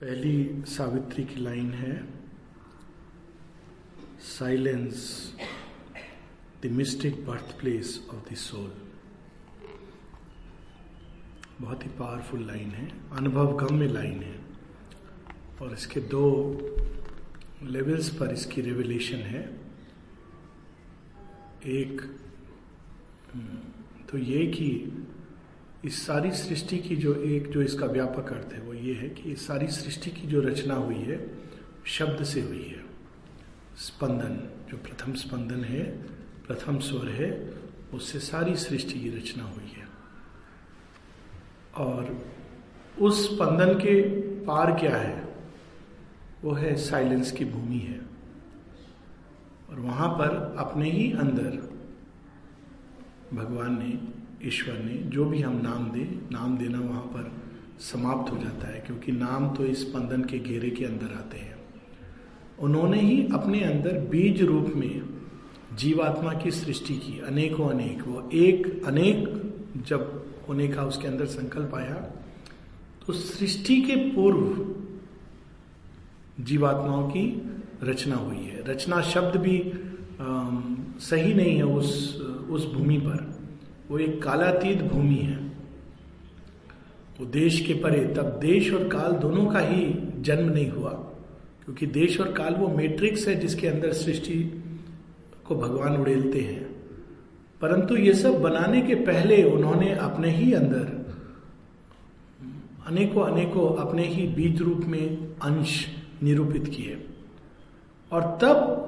पहली सावित्री की लाइन है silence the mystic birth place of the soul बहुत ही पावरफुल लाइन है अनुभव गम्य लाइन है। और इसके दो लेवल्स पर इसकी रेवलेशन है। एक तो ये कि इस सारी सृष्टि की जो एक जो इसका व्यापक अर्थ है, वो ये है कि इस सारी सृष्टि की जो रचना हुई है, शब्द से हुई है। स्पंदन, जो प्रथम स्पंदन है, प्रथम स्वर है, उससे सारी सृष्टि की रचना हुई है। और उस स्पंदन के पार क्या है? वो है साइलेंस की भूमि है। और वहाँ पर अपने ही अंदर भगवान ने ईश्वर ने जो भी हम नाम दे नाम देना वहाँ पर समाप्त हो जाता है क्योंकि नाम तो इस स्पंदन के घेरे के अंदर आते हैं। उन्होंने ही अपने अंदर बीज रूप में जीवात्मा की सृष्टि की अनेकों अनेक। वो एक अनेक जब होने का उसके अंदर संकल्प आया तो सृष्टि के पूर्व जीवात्माओं की रचना हुई है। रचना शब्द भी आ, सही नहीं है उस उस भूमि पर। वो एक कालातीत भूमि है। वो देश के परे, तब देश और काल दोनों का ही जन्म नहीं हुआ, क्योंकि देश और काल वो मैट्रिक्स है जिसके अंदर सृष्टि को भगवान उड़ेलते हैं। परंतु ये सब बनाने के पहले उन्होंने अपने ही अंदर, अनेकों अनेकों अपने ही बीज रूप में अंश निरूपित किए। और तब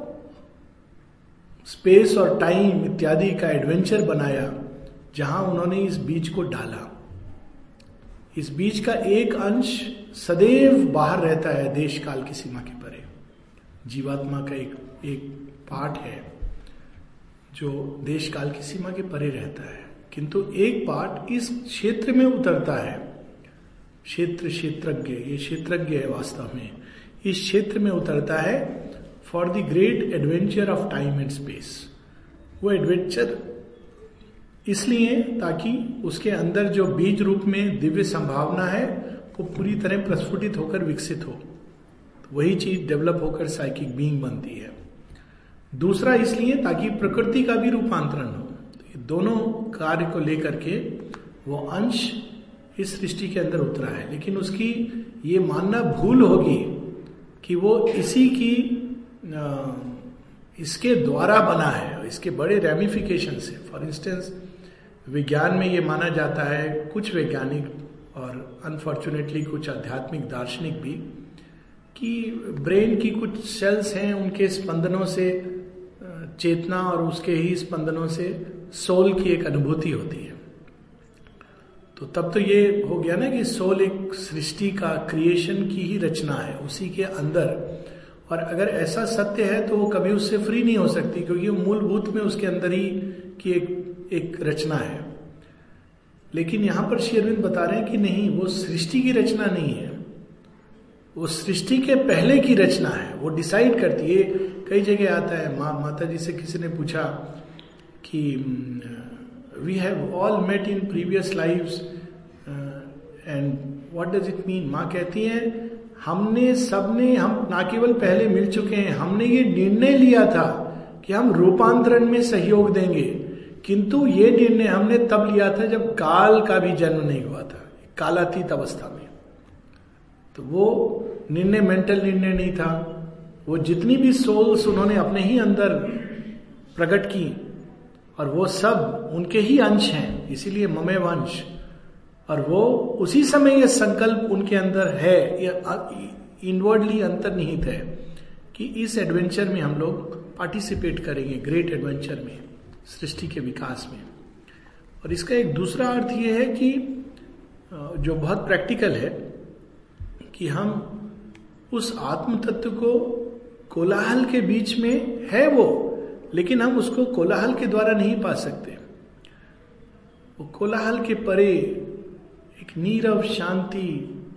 स्पेस और टाइम इत्यादि का एडवेंचर बनाया। जहाँ उन्होंने इस बीज को डाला। इस बीज का एक अंश सदैव बाहर रहता है देश काल की सीमा के परे। जीवात्मा का एक एक पार्ट है, जो देश काल की सीमा के परे रहता है। किंतु एक पार्ट इस क्षेत्र में उतरता है। क्षेत्र क्षेत्रज्ञ, ये क्षेत्रज्ञ है वास्तव में। इस क्षेत्र में उतरता है for the great adventure of time and space वो एडवेंचर इसलिए ताकि उसके अंदर जो बीज रूप में दिव्य संभावना है, वो पूरी तरह प्रस्फुटित होकर विकसित हो। तो वही चीज़ डेवलप होकर साइकिक बीइंग बनती है। दूसरा इसलिए ताकि प्रकृति का भी रूपांतरण हो। तो दोनों कार्य को लेकर के वो अंश इस सृष्टि के अंदर उतरा है। लेकिन उसकी ये मानना भूल होगी कि वो इसी की इसके द्वारा बना है, इसके बड़े रेमिफिकेशन से फॉर इंस्टेंस विज्ञान में ये माना जाता है, कुछ वैज्ञानिक और अनफॉर्चुनेटली कुछ आध्यात्मिक दार्शनिक भी, कि ब्रेन की कुछ सेल्स हैं, उनके स्पंदनों से, चेतना और उसके ही स्पंदनों से सोल की एक अनुभूति होती है। तो तब तो ये हो गया ना कि सोल एक सृष्टि का क्रिएशन की ही रचना है, उसी के अंदर। और अगर ऐसा सत्य है तो वो कभी उससे फ्री नहीं हो सकती, क्योंकि मूलभूत में उसके अंदर ही की एक एक रचना है। लेकिन यहाँ पर शेरविंद बता रहे हैं कि नहीं, वो सृष्टि की रचना नहीं है। वो सृष्टि के पहले की रचना है। वो डिसाइड करती है। कई जगह आता है, माँ माता जी से किसी ने पूछा कि we have all met in previous life and what does it mean माँ कहती है, हमने, सबने, हम ना केवल पहले मिल चुके हैं, हमने ये निर्णय लिया था कि हम रूपांतरण में सहयोग देंगे। किंतु ये निर्णय हमने तब लिया था जब काल का भी जन्म नहीं हुआ था, कालातीत अवस्था में। तो वो निर्णय मेंटल निर्णय नहीं था। वो जितनी भी सोल्स उन्होंने अपने ही अंदर प्रकट की, और वो सब उनके ही अंश हैं, इसीलिए ममे वंश और वो उसी समय ये संकल्प उनके अंदर है इनवर्डली अंतर्निहित है, कि इस एडवेंचर में हम लोग पार्टिसिपेट करेंगे ग्रेट एडवेंचर में। सृष्टि के विकास में। और इसका एक दूसरा अर्थ यह है कि जो बहुत प्रैक्टिकल है, कि हम उस आत्म तत्व को कोलाहल के बीच में है वो, लेकिन हम उसको कोलाहल के द्वारा नहीं पा सकते। वो कोलाहल के परे एक नीरव शांति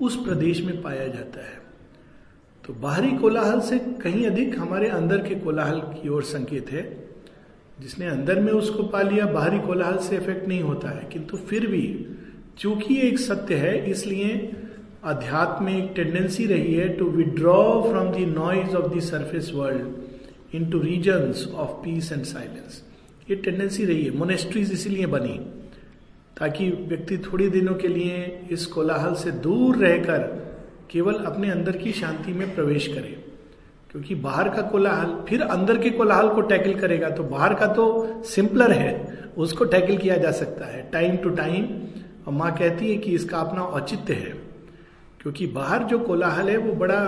उस प्रदेश में पाया जाता है। तो बाहरी कोलाहल से कहीं अधिक हमारे अंदर के कोलाहल की ओर संकेत है। जिसने अंदर में उसको पा लिया, बाहरी कोलाहल से इफ़ेक्ट नहीं होता है। किंतु फिर भी, चूँकि ये एक सत्य है, इसलिए अध्यात्म में एक टेंडेंसी रही है to withdraw from the noise of the surface world into region of peace and silence ये टेंडेंसी रही है मोनेस्ट्रीज इसीलिए बनी, ताकि व्यक्ति थोड़ी दिनों के लिए इस कोलाहल से दूर रहकर केवल अपने अंदर की शांति में प्रवेश करे। क्योंकि बाहर का कोलाहल फिर अंदर के कोलाहल को टैकल करेगा तो बाहर का तो सिंपलर है, उसको टैकल किया जा सकता है। टाइम टू टाइम और माँ कहती है कि इसका अपना औचित्य है, क्योंकि बाहर जो कोलाहल है वो बड़ा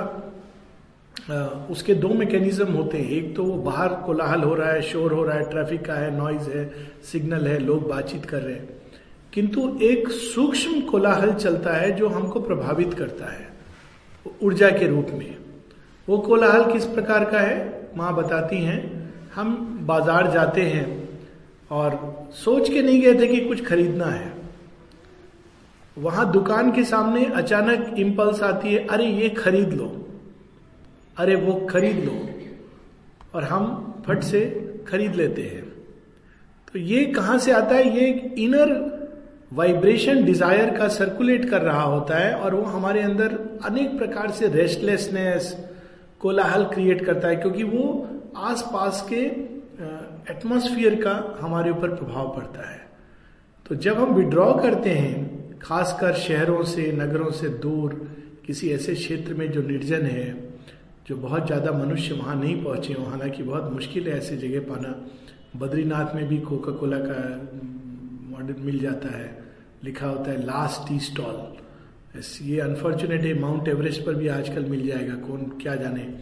उसके दो मैकेनिज्म होते हैं। एक तो वो बाहर कोलाहल हो रहा है, शोर हो रहा है ट्रैफ़िक का है नॉइज़ है सिग्नल है, लोग बातचीत कर रहे हैं। किंतु एक सूक्ष्म कोलाहल चलता है जो हमको प्रभावित करता है, ऊर्जा के रूप में। वो कोलाहल किस प्रकार का है? माँ बताती हैं, हम बाज़ार जाते हैं और सोच के नहीं गए थे कि कुछ खरीदना है। वहाँ दुकान के सामने अचानक इम्पल्स आती है, अरे ये खरीद लो। अरे वो खरीद लो। और हम फट से खरीद लेते हैं। तो ये कहाँ से आता है? ये एक इनर वाइब्रेशन डिज़ायर का सर्कुलेट कर रहा होता है और वो हमारे अंदर अनेक प्रकार से रेस्टलेसनेस कोलाहल क्रिएट करता है, क्योंकि वो आसपास के एटमॉस्फियर का हमारे ऊपर प्रभाव पड़ता है। तो जब हम विड्रॉ करते हैं, खासकर शहरों से, नगरों से दूर, किसी ऐसे क्षेत्र में जो निर्जन है, जो बहुत ज़्यादा मनुष्य वहाँ नहीं पहुँचे हो, हालाँकि बहुत मुश्किल है ऐसी जगह पाना, बद्रीनाथ में भी कोका कोला का मॉडल मिल जाता है, लिखा होता है लास्ट टी स्टॉल ये अनफॉर्चुनेट है माउंट एवरेस्ट पर भी आजकल मिल जाएगा, कौन, क्या जाने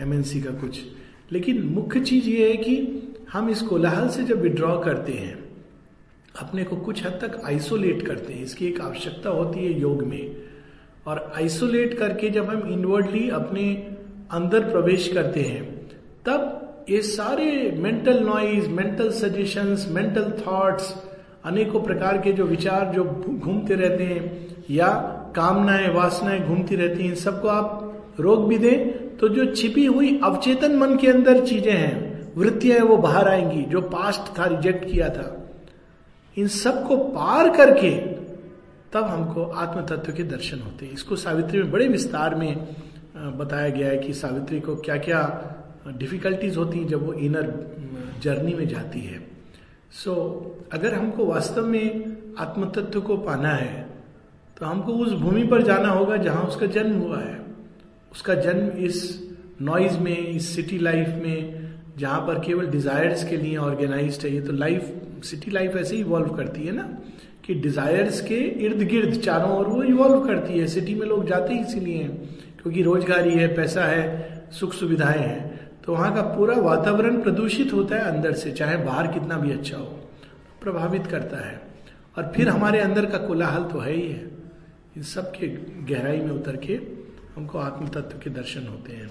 एमएनसी का कुछ। लेकिन मुख्य चीज़ ये है कि हम इस कोलाहल से जब विड्रॉ करते हैं, अपने को कुछ हद तक आइसोलेट करते हैं, इसकी एक आवश्यकता होती है योग में। और आइसोलेट करके जब हम इनवर्डली अपने अंदर प्रवेश करते हैं, तब ये सारे mental noise mental suggestions mental thoughts अनेकों प्रकार के जो विचार, जो घूमते रहते हैं, या कामनाएँ वासनाएँ घूमती रहती हैं सबको आप रोक भी दें तो जो छिपी हुई अवचेतन मन के अंदर चीज़ें हैं वृत्तियाँ वो बाहर आएँगी जो पास्ट था रिजेक्ट किया था इन सबको पार करके तब हमको आत्म तत्व के दर्शन होते हैं। इसको सावित्री में बड़े विस्तार में बताया गया है कि सावित्री को क्या क्या डिफिकल्टीज होती हैं जब वो इनर जर्नी में जाती है। सो so, अगर हमको वास्तव में आत्म तत्व को पाना है तो हमको उस भूमि पर जाना होगा जहाँ उसका जन्म हुआ है। उसका जन्म इस नॉइज़ में, इस सिटी लाइफ में, जहाँ पर केवल डिजायर्स के लिए ऑर्गेनाइज है। ये तो लाइफ सिटी लाइफ ऐसे ही इवॉल्व करती है ना, कि डिजायर्स के इर्द गिर्द चारों ओर वो इवॉल्व करती है। सिटी में लोग जाते ही इसीलिए क्योंकि रोजगारी है, पैसा है, सुख सुविधाएँ हैं। तो वहाँ का पूरा वातावरण प्रदूषित होता है अंदर से, चाहे बाहर कितना भी अच्छा हो, प्रभावित करता है। और फिर हमारे अंदर का कोलाहल तो है ही है। इन सब के गहराई में उतर के हमको आत्म तत्व के दर्शन होते हैं।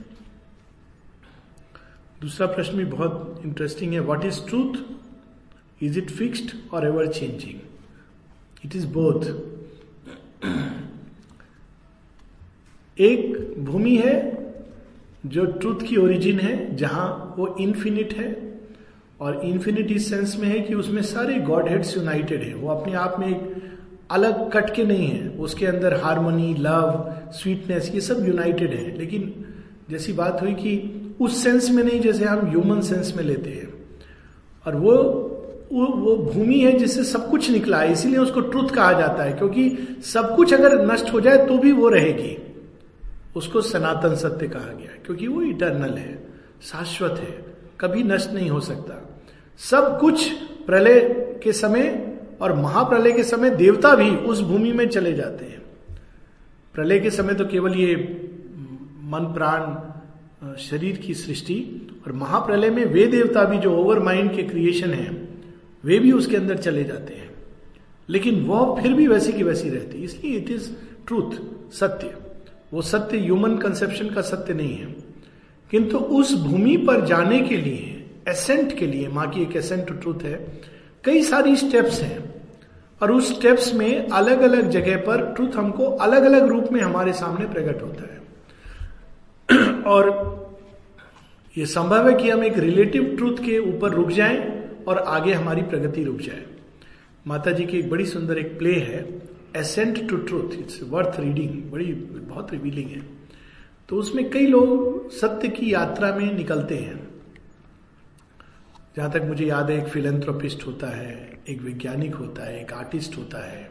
दूसरा प्रश्न भी बहुत इंटरेस्टिंग है what is truth is it fixed और ever changing it is both एक भूमि है जो ट्रूथ की ओरिजिन है, जहाँ वो इन्फिनिट है, और इन्फिनिट इस सेंस में है कि उसमें सारे गॉड हेड्स यूनाइटेड है। वो अपने आप में एक अलग कट के नहीं है। उसके अंदर हारमोनी लव स्वीटनेस ये सब यूनाइटेड है। लेकिन जैसी बात हुई कि उस सेंस में नहीं, जैसे हम ह्यूमन सेंस में लेते हैं। और वो वो वो भूमि है जिससे सब कुछ निकला है, इसीलिए उसको ट्रुथ कहा जाता है। क्योंकि सब कुछ अगर नष्ट हो जाए तो भी वो रहेगी। उसको सनातन सत्य कहा गया क्योंकि वो इटर्नल है, शाश्वत है। कभी नष्ट नहीं हो सकता। सब कुछ प्रलय के समय और महाप्रलय के समय देवता भी उस भूमि में चले जाते हैं। प्रलय के समय तो केवल ये मन, प्राण, शरीर की सृष्टि और महाप्रलय में वे देवता भी जो ओवर माइंड के क्रिएशन है, वे भी उसके अंदर चले जाते हैं। लेकिन वह फिर भी वैसी की वैसी रहती है। इसलिए इट इज़ ट्रूथ सत्य। वो सत्य ह्यूमन कंसेप्शन का सत्य नहीं है। किंतु उस भूमि पर जाने के लिए एसेंट के लिए, माँ की एक एसेंट ट्रूथ है कई सारी स्टेप्स हैं। और उस स्टेप्स में अलग अलग जगह पर ट्रूथ हमको अलग अलग रूप में हमारे सामने प्रकट होता है। और ये संभव है कि हम एक रिलेटिव ट्रूथ के ऊपर रुक जाएँ और आगे हमारी प्रगति रुक जाए। माता जी की एक बड़ी सुंदर एक प्ले है ascent to truth it's worth reading बड़ी, बहुत रिवीलिंग है। तो उसमें कई लोग सत्य की यात्रा में निकलते हैं। जहाँ तक मुझे याद है, एक फिलेंथ्रोपिस्ट होता है, एक वैज्ञानिक होता है, एक आर्टिस्ट होता है,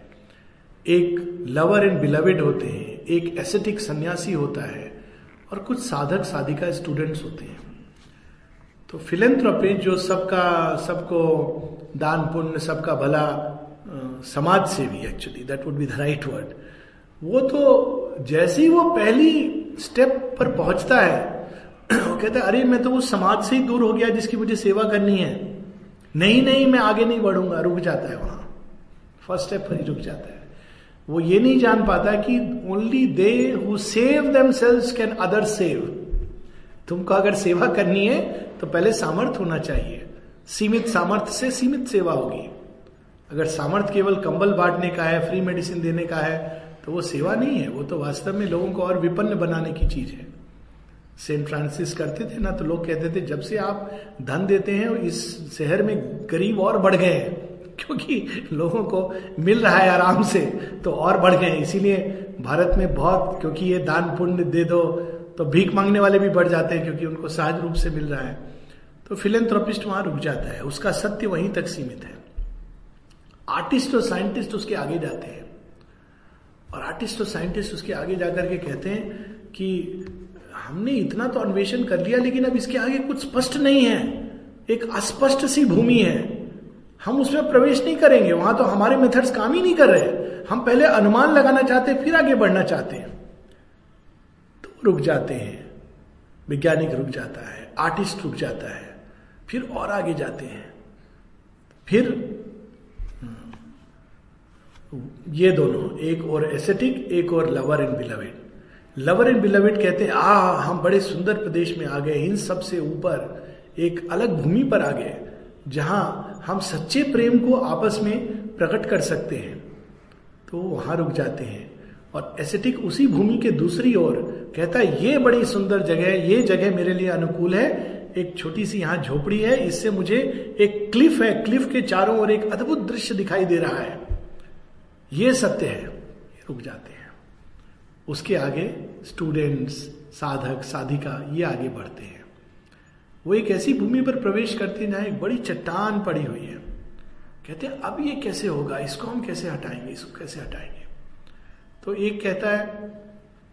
एक लवर एंड बिलवेड होते हैं, एक एसेटिक सन्यासी होता है और कुछ साधक साधिका स्टूडेंट्स होते हैं। तो फिलेंथ्रोपिस्ट जो सबका, सबको दान पुण्य, सबका भला समाज सेवी actually that would be the right word वो तो जैसे ही वो पहली स्टेप पर पहुँचता है वो कहता है, अरे, मैं तो उस समाज से ही दूर हो गया जिसकी मुझे सेवा करनी है। नहीं नहीं, मैं आगे नहीं बढ़ूँगा, रुक जाता है वहाँ। फ़र्स्ट स्टेप पर ही रुक जाता है। वो ये नहीं जान पाता कि only they who save themselves can other save तुमको अगर सेवा करनी है तो पहले सामर्थ्य होना चाहिए। सीमित सामर्थ्य से सीमित सेवा होगी। अगर सामर्थ्य केवल कंबल बांटने का है फ्री मेडिसिन देने का है तो वो सेवा नहीं है। वो तो वास्तव में लोगों को और विपन्न बनाने की चीज़ है। सेंट फ्रांसिस करते थे, ना तो लोग कहते थे, जब से आप धन देते हैं, इस शहर में गरीब और बढ़ गए हैं। क्योंकि लोगों को मिल रहा है आराम से तो और बढ़ गए इसीलिए भारत में बहुत, क्योंकि ये दान पुण्य दे दो तो भीख मांगने वाले भी बढ़ जाते हैं, क्योंकि उनको सहज रूप से मिल रहा है। तो फिलेंथ्रोपिस्ट वहाँ रुक जाता है। उसका सत्य वहीं तक सीमित है। आर्टिस्ट और साइंटिस्ट उसके आगे जाते हैं। और आर्टिस्ट और साइंटिस्ट उसके आगे जाकर के कहते हैं कि हमने इतना तो अन्वेषण कर लिया, लेकिन अब इसके आगे कुछ स्पष्ट नहीं है। एक अस्पष्ट सी भूमि है। हम उसमें प्रवेश नहीं करेंगे। वहाँ तो हमारे मेथड्स काम ही नहीं कर रहे। हम पहले अनुमान लगाना चाहते, फिर आगे बढ़ना चाहते हैं। तो रुक जाते हैं। वैज्ञानिक रुक जाता है आर्टिस्ट रुक जाता है, फिर और आगे जाते हैं। फिर ये दोनों, एक और एसेटिक एक और lover and beloved lover and beloved कहते हैं आ हम बड़े सुंदर प्रदेश में आ गए, इन सबसे ऊपर एक अलग भूमि पर आ गए, जहाँ हम सच्चे प्रेम को आपस में प्रकट कर सकते हैं। तो वहाँ रुक जाते हैं और एसेटिक उसी भूमि के दूसरी ओर कहता है, ये बड़ी सुंदर जगह ये जगह मेरे लिए अनुकूल है, एक छोटी सी यहाँ झोपड़ी है, इससे मुझे एक क्लिफ है क्लिफ के चारों ओर एक अद्भुत दृश्य दिखाई दे रहा है। ये सत्य है। रुक जाते हैं। उसके आगे स्टूडेंट्स साधक, साधिका, ये आगे बढ़ते हैं। वो एक ऐसी भूमि पर प्रवेश करते हैं जहाँ एक बड़ी चट्टान पड़ी हुई है। कहते हैं, अब ये कैसे होगा? इसको हम कैसे हटाएँगे? इसको कैसे हटाएँगे? तो एक कहता है,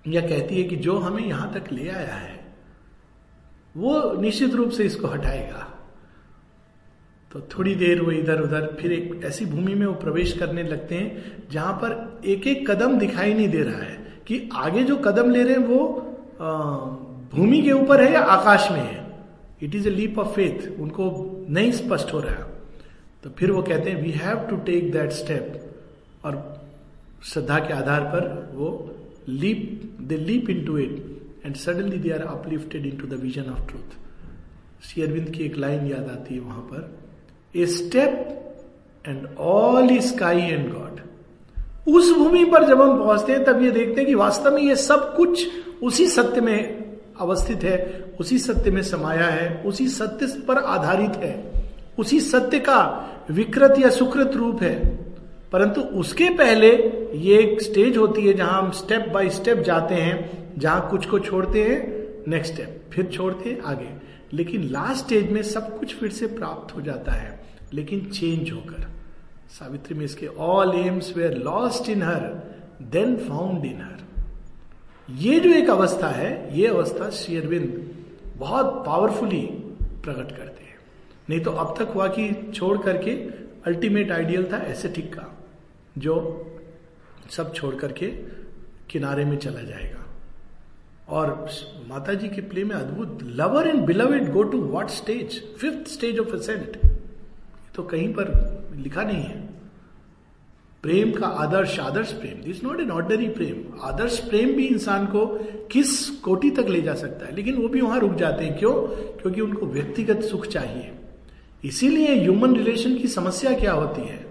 या कहती है कि जो हमें यहाँ तक ले आया है, वो निश्चित रूप से इसको हटाएगा। तो थोड़ी देर वो इधर उधर, फिर एक ऐसी भूमि में वो प्रवेश करने लगते हैं, जहाँ पर एक एक कदम दिखाई नहीं दे रहा है। कि आगे जो कदम ले रहे हैं वो भूमि के ऊपर है या आकाश में है? It is a leap of faith उनको नहीं स्पष्ट हो रहा तो फिर वो कहते हैं we have to take that step और श्रद्धा के आधार पर वो leap they leap into it and suddenly they are uplifted into the vision of truth Sri Aurobindo की एक लाइन याद आती है वहाँ पर। A step and all is sky and God उस भूमि पर जब हम पहुँचते हैं, तब ये देखते हैं कि वास्तव में ये सब कुछ उसी सत्य में अवस्थित है, उसी सत्य में समाया है, उसी सत्य पर आधारित है, उसी सत्य का विकृत या सुकृत रूप है। परंतु उसके पहले ये एक स्टेज होती है जहाँ हम स्टेप बाय स्टेप जाते हैं, जहाँ कुछ को छोड़ते हैं नेक्स्ट स्टेप फिर छोड़ते हैं, आगे। लेकिन लास्ट स्टेज में सब कुछ फिर से प्राप्त हो जाता है, लेकिन चेंज होकर। सावित्री में इसके all aims were lost in her then found in her ये जो एक अवस्था है, ये अवस्था शेरविंद बहुत पावरफुली प्रकट करते हैं। नहीं तो अब तक हुआ कि छोड़ करके अल्टीमेट आइडियल था एसेटिक का, जो सब छोड़ करके किनारे में चला जाएगा। और माता जी के प्ले में अद्भुत lover and beloved go to what stage fifth stage of ascent तो कहीं पर लिखा नहीं है। प्रेम का आदर्श आदर्श प्रेम। दिस नॉट एन ऑर्डनरी प्रेम। आदर्श प्रेम भी इंसान को किस कोटि तक ले जा सकता है? लेकिन वो भी वहाँ रुक जाते हैं। क्यों? क्योंकि उनको व्यक्तिगत सुख चाहिए। इसीलिए ह्यूमन रिलेशन की समस्या क्या होती है?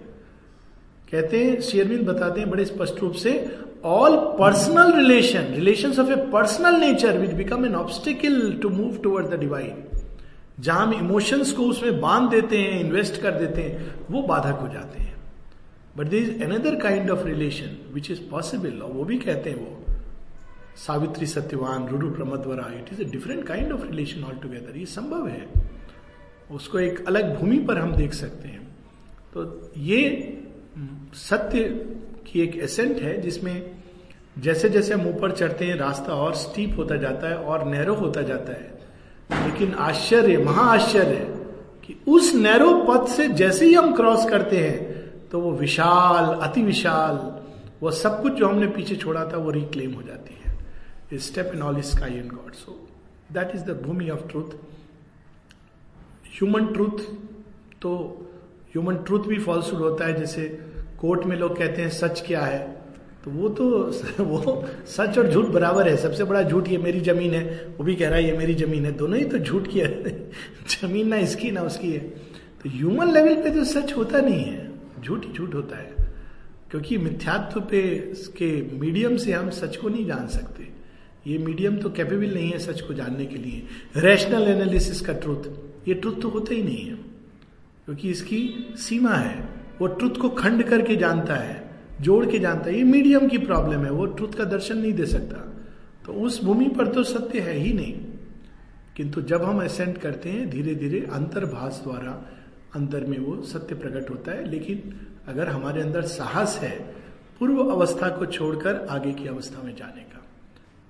कहते हैं शेयरविंद बताते हैं बड़े स्पष्ट रूप से all personal relation relation of a personal nature which become an obstacle to move toward the divine जहाँ हम इमोशंस को उसमें बाँध देते हैं इन्वेस्ट कर देते हैं, वो बाधक हो जाते हैं। But there is another kind of relation which is possible और वो भी कहते हैं वो, Savitri Satyavan Ruru Pramadvara it is a different kind of relation altogether ये संभव है। उसको एक अलग भूमि पर हम देख सकते हैं। तो ये सत्य की एक एसेंट है, जिसमें जैसे जैसे हम ऊपर चढ़ते हैं, रास्ता और स्टीप होता जाता है और नैरो होता जाता है। लेकिन आश्चर्य, महाआश्चर्य कि उस नैरो पथ से जैसे ही हम क्रॉस करते हैं तो वो विशाल अति विशाल वो सब कुछ जो हमने पीछे छोड़ा था, वो रिक्लेम हो जाती है। Step in all sky and God so that is the Bhumi of truth human truth तो ह्यूमन ट्रूथ भी फॉल्सूड होता है, जैसे कोर्ट में लोग कहते हैं, सच क्या है? तो वो तो वो सच और झूठ बराबर है। सबसे बड़ा झूठ ये मेरी ज़मीन है। वो भी कह रहा है, ये मेरी ज़मीन है। दोनों ही तो झूठ किया ज़मीन ना इसकी, ना उसकी है। तो ह्यूमन लेवल पे तो सच होता नहीं है। झूठ ही झूठ होता है। क्योंकि मिथ्यात्व पे के मीडियम से हम सच को नहीं जान सकते। ये मीडियम तो कैपेबल नहीं है सच को जानने के लिए। रैशनल एनालिसिस का ट्रुथ ये ट्रुथ तो होता ही नहीं है। क्योंकि इसकी सीमा है। वो ट्रुथ को खंड करके जानता है। जोड़ के जानता है, ये मीडियम की प्रॉब्लम है, वो ट्रुथ का दर्शन नहीं दे सकता। तो उस भूमि पर तो सत्य है ही नहीं। किंतु जब हम असेंट करते हैं धीरे धीरे अंतर्भाष द्वारा अंदर में वो सत्य प्रकट होता है। लेकिन अगर हमारे अंदर साहस है, पूर्व अवस्था को छोड़कर आगे की अवस्था में जाने का।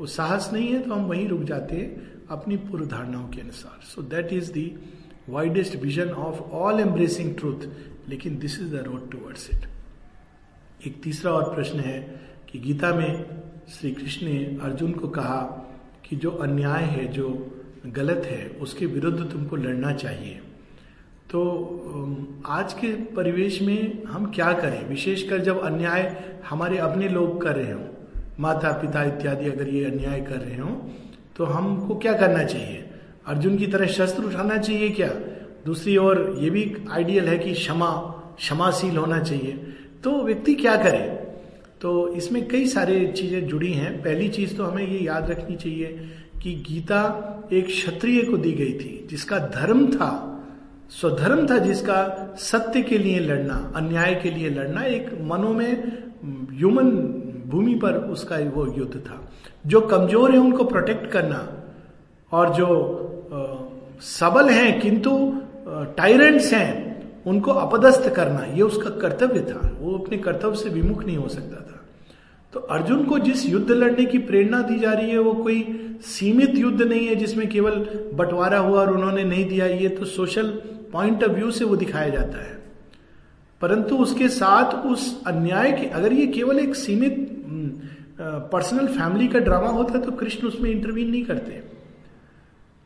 वो साहस नहीं है तो हम वहीं रुक जाते हैं अपनी पूर्व धारणाओं के अनुसार। So that is the widest vision of all embracing truth लेकिन this is the road towards it एक तीसरा और प्रश्न है कि गीता में श्री कृष्ण ने अर्जुन को कहा कि जो अन्याय है, जो गलत है, उसके विरुद्ध तुमको लड़ना चाहिए। तो आज के परिवेश में हम क्या करें? विशेषकर जब अन्याय हमारे अपने लोग कर रहे हो माता पिता इत्यादि अगर ये अन्याय कर रहे हो तो हमको क्या करना चाहिए? अर्जुन की तरह शस्त्र उठाना चाहिए क्या? दूसरी ओर ये भी आइडियल है कि क्षमा, क्षमाशील होना चाहिए। तो व्यक्ति क्या करे? तो इसमें कई सारे चीज़ें जुड़ी हैं। पहली चीज़ तो हमें ये याद रखनी चाहिए कि गीता एक क्षत्रिय को दी गई थी, जिसका धर्म था। स्वधर्म था जिसका सत्य के लिए लड़ना, अन्याय के लिए लड़ना एक मनो में ह्यूमन भूमि पर उसका वो युद्ध था। जो कमज़ोर है उनको प्रोटेक्ट करना और जो सबल हैं किंतु टायरेंट्स हैं उनको अपदस्थ करना, ये उसका कर्तव्य था। वो अपने कर्तव्य से विमुख नहीं हो सकता था। तो अर्जुन को जिस युद्ध लड़ने की प्रेरणा दी जा रही है, वो कोई सीमित युद्ध नहीं है जिसमें केवल बंटवारा हुआ और उन्होंने नहीं दिया, ये तो सोशल पॉइंट ऑफ़ व्यू से वो दिखाया जाता है। परंतु उसके साथ उस अन्याय के, अगर ये केवल एक सीमित पर्सनल फैमिली का ड्रामा होता तो कृष्ण उसमें इंटरवीन नहीं करते।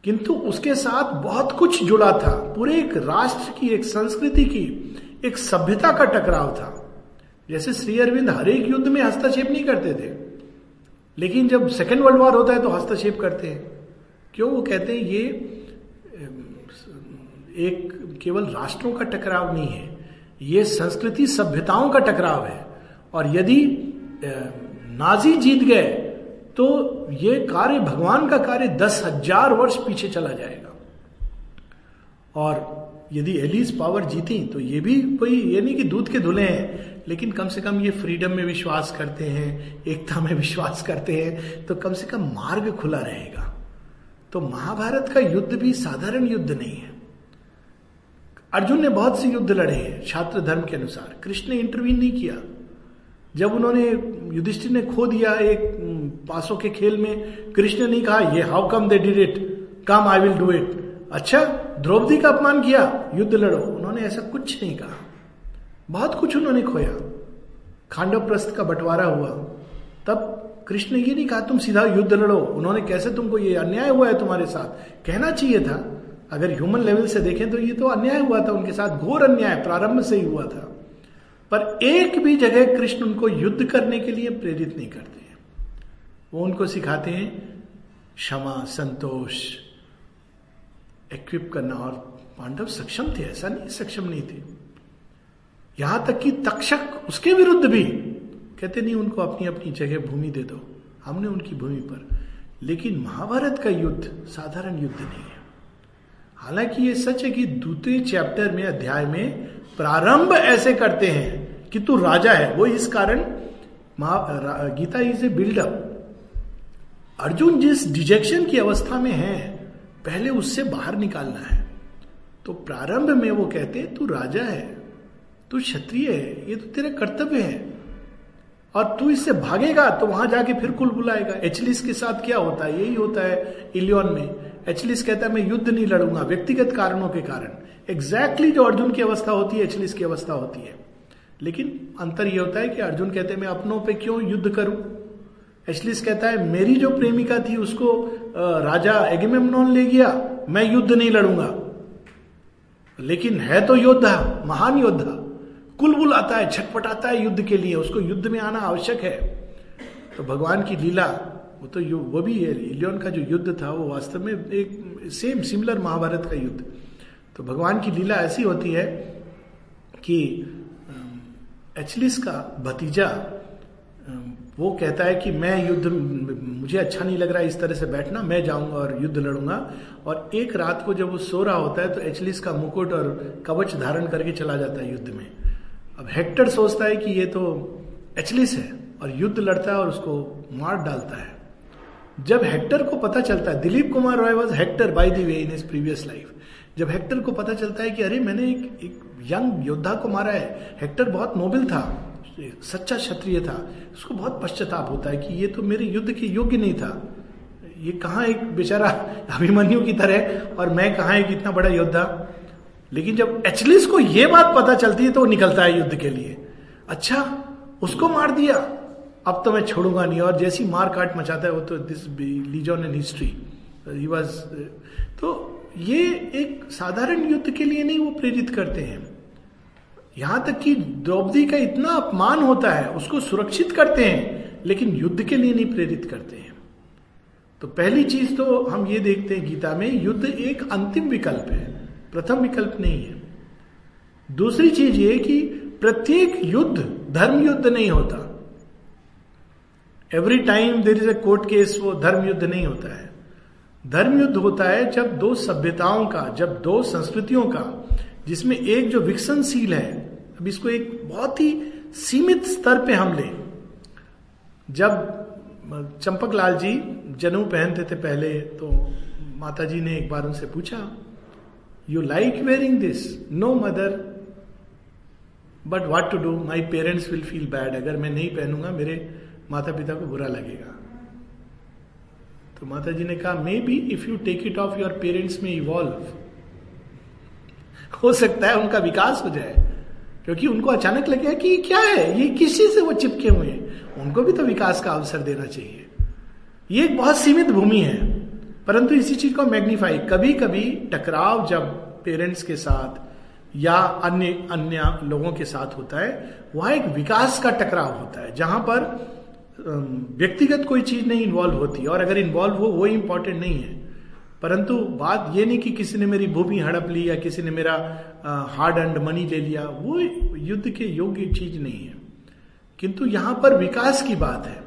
किंतु उसके साथ बहुत कुछ जुड़ा था। पूरे एक राष्ट्र की, एक संस्कृति की, एक सभ्यता का टकराव था। जैसे श्री अरविंद हर एक युद्ध में हस्तक्षेप नहीं करते थे। लेकिन जब सेकेंड वर्ल्ड वॉर होता है तो हस्तक्षेप करते हैं। क्यों? वो कहते हैं, ये एक केवल राष्ट्रों का टकराव नहीं है। ये संस्कृति सभ्यताओं का टकराव है। और यदि नाजी जीत गए तो ये कार्य भगवान का कार्य दस हज़ार वर्ष पीछे चला जाएगा। और यदि एलिस पावर जीती तो ये भी कोई ये नहीं कि दूध के धुले हैं, लेकिन कम से कम ये फ्रीडम में विश्वास करते हैं, एकता में विश्वास करते हैं तो कम से कम मार्ग खुला रहेगा। तो महाभारत का युद्ध भी साधारण युद्ध नहीं है। अर्जुन ने बहुत से युद्ध लड़े हैं, छात्र धर्म के अनुसार। कृष्ण ने इंटरवीन नहीं किया। जब उन्होंने युधिष्ठिर ने खो दिया एक पासों के खेल में कृष्ण ने कहा, ये how come they did it come I will do it अच्छा द्रौपदी का अपमान किया, युद्ध लड़ो। उन्होंने ऐसा कुछ नहीं कहा। बहुत कुछ उन्होंने खोया। खांडव प्रस्थ का बंटवारा हुआ। तब कृष्ण ने ये नहीं कहा, तुम सीधा युद्ध लड़ो। उन्होंने कैसे तुमको ये अन्याय हुआ है तुम्हारे साथ? कहना चाहिए था। अगर ह्यूमन लेवल से देखें तो ये तो अन्याय हुआ था, उनके साथ घोर अन्याय प्रारंभ से ही हुआ था। पर एक भी जगह कृष्ण उनको युद्ध करने के लिए प्रेरित नहीं करते। वो उनको सिखाते हैं क्षमा, संतोष इक्विप करना। और पांडव सक्षम थे, ऐसा नहीं, सक्षम नहीं थे। यहाँ तक कि तक्षक उसके विरुद्ध भी कहते, नहीं, उनको अपनी अपनी जगह भूमि दे दो। हमने उनकी भूमि पर। लेकिन महाभारत का युद्ध साधारण युद्ध नहीं है। हालाँकि ये सच है कि द्वितीय चैप्टर में, अध्याय में प्रारंभ ऐसे करते हैं कि तू राजा है। वो इस कारण Gita is a buildup. Arjuna जिस डिजेक्शन की अवस्था में है, पहले उससे बाहर निकालना है। तो प्रारंभ में वो कहते, तू राजा है, तू क्षत्रिय है, ये तो तेरा कर्तव्य है। और तू इससे भागेगा तो वहाँ जाके फिर कुल बुलाएगा। एचलिस के साथ क्या होता है? यही होता है इलियन में। एचलिस कहता है, मैं युद्ध नहीं लड़ूँगा, व्यक्तिगत कारणों के कारण। एग्जैक्टली जो अर्जुन की अवस्था होती है, एचलिस की अवस्था होती है। लेकिन अंतर यह होता है कि अर्जुन कहते हैं, मैं अपनों पे क्यों युद्ध करूँ? एचलिस कहता है, मेरी जो प्रेमिका थी, उसको राजा एगेमेमनोन ले गया, मैं युद्ध नहीं लड़ूँगा। लेकिन है तो योद्धा, महान योद्धा। कुलबुल आता है छटपटाता है युद्ध के लिए, उसको युद्ध में आना आवश्यक है। तो भगवान की लीला, वो तो वो भी है, इलियन का जो युद्ध था, वो वास्तव में एक सेम सिमिलर महाभारत का युद्ध। तो भगवान की लीला ऐसी होती है कि एचलिस का भतीजा वो कहता है कि मैं युद्ध मुझे अच्छा नहीं लग रहा है इस तरह से बैठना मैं जाऊँगा और युद्ध लड़ूँगा। और एक रात को जब वो सो रहा होता है तो एचलिस का मुकुट और कवच धारण करके चला जाता है युद्ध में। अब हेक्टर सोचता है कि ये तो एचलिस है और युद्ध लड़ता है और उसको मार डालता है। जब हेक्टर को पता चलता है Dilip Kumar Roy was Hector by the way in his previous life जब हेक्टर को पता चलता है कि अरे मैंने एक, एक यंग योद्धा को मारा है हेक्टर बहुत नोबल था। सच्चा क्षत्रिय था। उसको बहुत पश्चाताप होता है कि ये तो मेरे युद्ध के योग्य नहीं था। ये कहा एक बेचारा अभिमन्यु की तरह और मैं कहा एक इतना बड़ा योद्धा? लेकिन जब एचलिस को यह बात पता चलती है तो वो निकलता है युद्ध के लिए। अच्छा उसको मार दिया। अब तो मैं छोड़ूँगा नहीं। और जैसी मार काट मचाता है वो तो this legion in history he was तो ये एक साधारण युद्ध के लिए नहीं, वो प्रेरित करते हैं। यहाँ तक कि द्रौपदी का इतना अपमान होता है, उसको सुरक्षित करते हैं, लेकिन युद्ध के लिए नहीं प्रेरित करते हैं। तो पहली चीज़ तो हम ये देखते हैं गीता में, युद्ध एक अंतिम विकल्प है, प्रथम विकल्प नहीं है। दूसरी चीज़ ये कि प्रत्येक युद्ध धर्म युद्ध नहीं होता। Every time there is a court case वो धर्म युद्ध नहीं होता है। धर्म युद्ध होता है जब दो सभ्यताओं का, जब दो संस्कृतियों का, जिसमें एक जो विकसनशील है अब इसको एक बहुत ही सीमित स्तर पे हम लें। जब चंपक लाल जी जनेऊ पहनते थे पहले तो माता जी ने एक बार उनसे पूछा you like wearing this no mother but what to do my parents will feel bad अगर मैं नहीं पहनूँगा, मेरे माता पिता को बुरा लगेगा. तो माता जी ने कहा may be if you take it off your parents में इवॉल्व हो सकता है उनका विकास हो जाए। क्योंकि उनको अचानक लगे कि क्या है? ये किस से वो चिपके हुए हैं। उनको भी तो विकास का अवसर देना चाहिए। ये एक बहुत सीमित भूमि है। परंतु इसी चीज़ को मैग्निफाई। कभी कभी टकराव जब पेरेंट्स के साथ या अन्य अन्य लोगों के साथ होता है, वहाँ एक विकास का टकराव होता है, जहाँ पर व्यक्तिगत कोई चीज़ नहीं इन्वॉल्व होती। और अगर इन्वॉल्व हो, वो इंपॉर्टेंट नहीं है। परंतु बात ये नहीं कि किसी ने मेरी भूमि हड़प ली या किसी ने मेरा हार्ड एंड मनी ले लिया, वो युद्ध के योग्य चीज़ नहीं है। किंतु यहाँ पर विकास की बात है।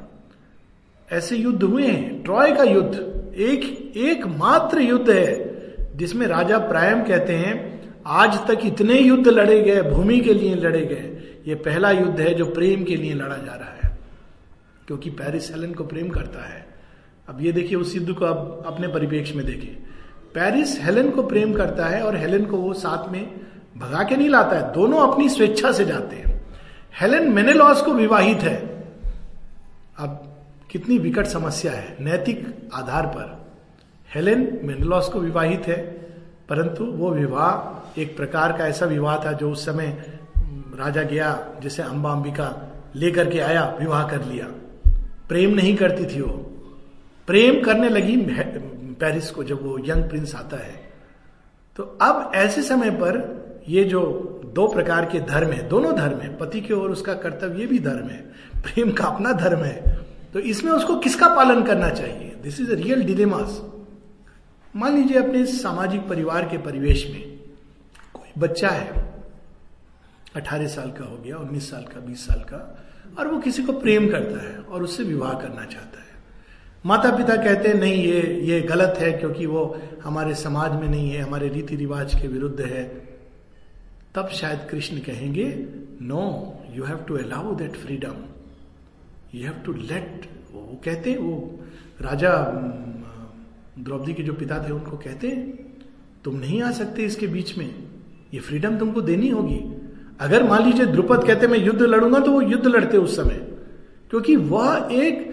ऐसे युद्ध हुए हैं। ट्रॉय का युद्ध एक, एकमात्र युद्ध है, जिसमें राजा प्रायम कहते हैं, आज तक इतने युद्ध लड़े गए, भूमि के लिए लड़े गए। ये पहला युद्ध है जो प्रेम के लिए लड़ा जा रहा है, क्योंकि पेरिस हेलन को प्रेम करता है। अब ये देखिए उस युद्ध को अब अपने परिपेक्ष में देखिए। पेरिस हेलेन को प्रेम करता है और हेलेन को वो साथ में भगा के नहीं लाता है, दोनों अपनी स्वेच्छा से जाते हैं। हेलेन मेनेलॉस को विवाहित है। अब कितनी विकट समस्या है नैतिक आधार पर। हेलेन मेनेलॉस को विवाहित है, परंतु वो विवाह, एक प्रकार का ऐसा विवाह था जो उस समय राजा गया, जिसे अंबा अंबिका लेकर के आया, विवाह कर लिया। प्रेम नहीं करती थी वो। प्रेम करने लगी पेरिस को जब वो यंग प्रिंस आता है। तो अब ऐसे समय पर ये जो दो प्रकार के धर्म है, दोनों धर्म है, पति के और उसका कर्तव्य ये भी धर्म है, प्रेम का अपना धर्म है तो इसमें उसको किसका पालन करना चाहिए? This is a real dilemmas मान लीजिए अपने सामाजिक परिवार के परिवेश में कोई बच्चा है, अठारह साल का हो गया, उन्नीस साल का, बीस साल का, और वो किसी को प्रेम करता है और उससे विवाह करना चाहता है। माता पिता कहते हैं, नहीं, ये ये गलत है क्योंकि वो हमारे समाज में नहीं है, हमारे रीति रिवाज के विरुद्ध है। तब शायद कृष्ण कहेंगे no you have to allow that freedom you have to let वो कहते हैं, वो राजा द्रौपदी के जो पिता थे, उनको कहते हैं, तुम नहीं आ सकते इसके बीच में। ये फ्रीडम तुमको देनी होगी। अगर मान लीजिए द्रुपद कहते मैं युद्ध लड़ूँगा तो वो युद्ध लड़ते उस समय। क्योंकि वह एक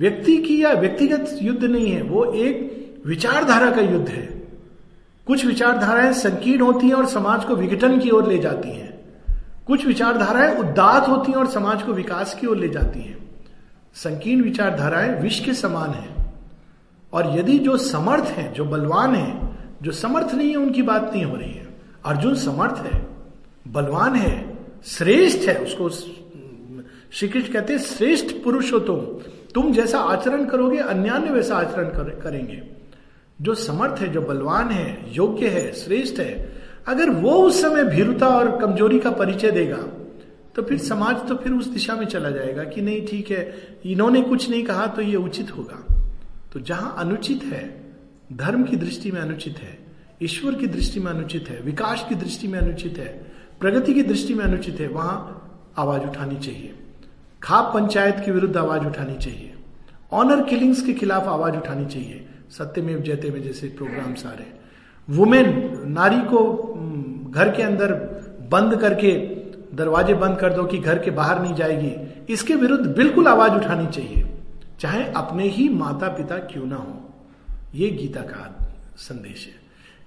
व्यक्ति की या व्यक्तिगत युद्ध नहीं है, वो एक विचारधारा का युद्ध है। कुछ विचारधाराएँ संकीर्ण होती हैं और समाज को विघटन की ओर ले जाती हैं। कुछ विचारधाराएँ उदात होती हैं और समाज को विकास की ओर ले जाती हैं। संकीर्ण विचारधाराएँ विष के समान है। और यदि जो समर्थ है, जो बलवान है, जो समर्थ नहीं है, उनकी बात नहीं हो रही है। अर्जुन समर्थ है, बलवान है, श्रेष्ठ है, उसको श्री कृष्ण कहते हैं श्रेष्ठ पुरुष हो तुम। तुम जैसा आचरण करोगे अन्यान्य वैसा आचरण कर, करेंगे। जो समर्थ है जो बलवान है योग्य है श्रेष्ठ है अगर वो उस समय भीरुता और कमज़ोरी का परिचय देगा तो फिर समाज तो फिर उस दिशा में चला जाएगा कि नहीं ठीक है इन्होंने कुछ नहीं कहा तो ये उचित होगा। तो जहाँ अनुचित है धर्म की दृष्टि में अनुचित है ईश्वर की दृष्टि में अनुचित है विकास की दृष्टि में अनुचित है प्रगति की दृष्टि में अनुचित है वहाँ आवाज़ उठानी चाहिए। खाप पंचायत के विरुद्ध आवाज़ उठानी चाहिए। ऑनर किलिंग्स के खिलाफ आवाज़ उठानी चाहिए। सत्यमेव जयते में जैसे प्रोग्राम्स आ रहे वुमेन नारी को घर के अंदर बंद करके, दरवाजे बंद कर दो कि घर के बाहर नहीं जाएगी। इसके विरुद्ध बिल्कुल आवाज़ उठानी चाहिए। चाहे अपने ही माता पिता क्यों ना हो। ये गीता का संदेश है।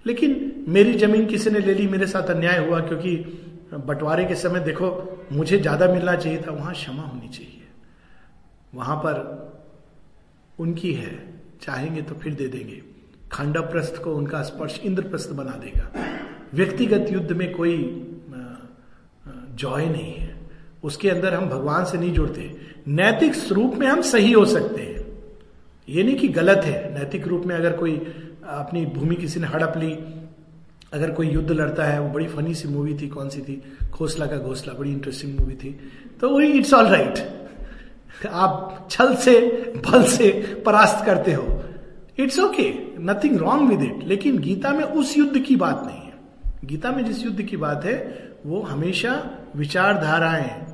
लेकिन मेरी ज़मीन किसी ने ले ली, मेरे साथ अन्याय हुआ क्योंकि बंटवारे के समय देखो, मुझे ज़्यादा मिलना चाहिए था, वहाँ क्षमा होनी चाहिए। वहाँ पर उनकी है, चाहेंगे तो फिर दे देंगे। खंडप्रस्थ को उनका स्पर्श इंद्रप्रस्थ बना देगा। व्यक्तिगत युद्ध में कोई जॉय नहीं है। उसके अंदर हम भगवान से नहीं जुड़ते। नैतिक स्वरूप में हम सही हो सकते हैं। ये नहीं कि गलत है। नैतिक रूप में अगर कोई अपनी भूमि किसी ने हड़प ली अगर कोई युद्ध लड़ता है, वो बड़ी फनी सी मूवी थी, कौन सी थी? घोसला का घोसला, बड़ी इंटरेस्टिंग मूवी थी। तो वही इट्स ऑल राइट आप छल से, बल से परास्त करते हो। It's okay nothing wrong with it लेकिन गीता में उस युद्ध की बात नहीं है। गीता में जिस युद्ध की बात है, वो हमेशा विचारधाराएँ,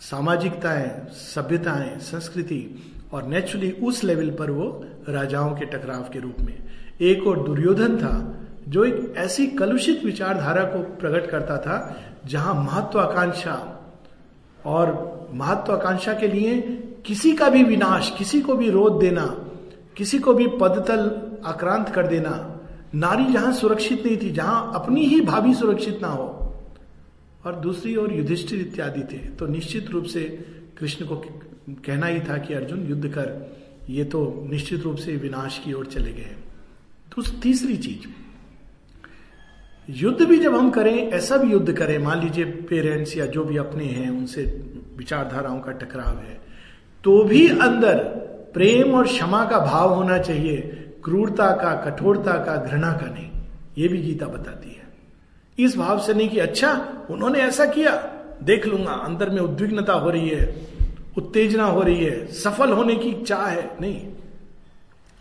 सामाजिकताएँ, सभ्यताएँ, संस्कृति और नेचुरली उस लेवल पर वो राजाओं के टकराव के रूप में। एक और दुर्योधन था जो एक ऐसी कलुषित विचारधारा को प्रकट करता था, जहाँ महत्वाकांक्षा और महत्वाकांक्षा के लिए किसी का भी विनाश, किसी को भी रोध देना, किसी को भी पदतल आक्रांत कर देना, नारी जहाँ सुरक्षित नहीं थी, जहाँ अपनी ही भाभी सुरक्षित ना हो, और दूसरी ओर युधिष्ठिर इत्यादि थे। तो निश्चित रूप से कृष्ण को कहना ही था कि अर्जुन, युद्ध कर, ये तो निश्चित रूप से विनाश की ओर चले गए। तो तीसरी चीज़ युद्ध भी जब हम करें, ऐसा भी युद्ध करें, मान लीजिए पेरेंट्स या जो भी अपने हैं, उनसे विचारधाराओं का टकराव है तो भी अंदर प्रेम और क्षमा का भाव होना चाहिए, क्रूरता का, कठोरता का, घृणा का नहीं। ये भी गीता बताती है। इस भाव से नहीं कि अच्छा उन्होंने ऐसा किया, देख लूँगा, अंदर में उद्विग्नता हो रही है, उत्तेजना हो रही है, सफल होने की चाह है, नहीं।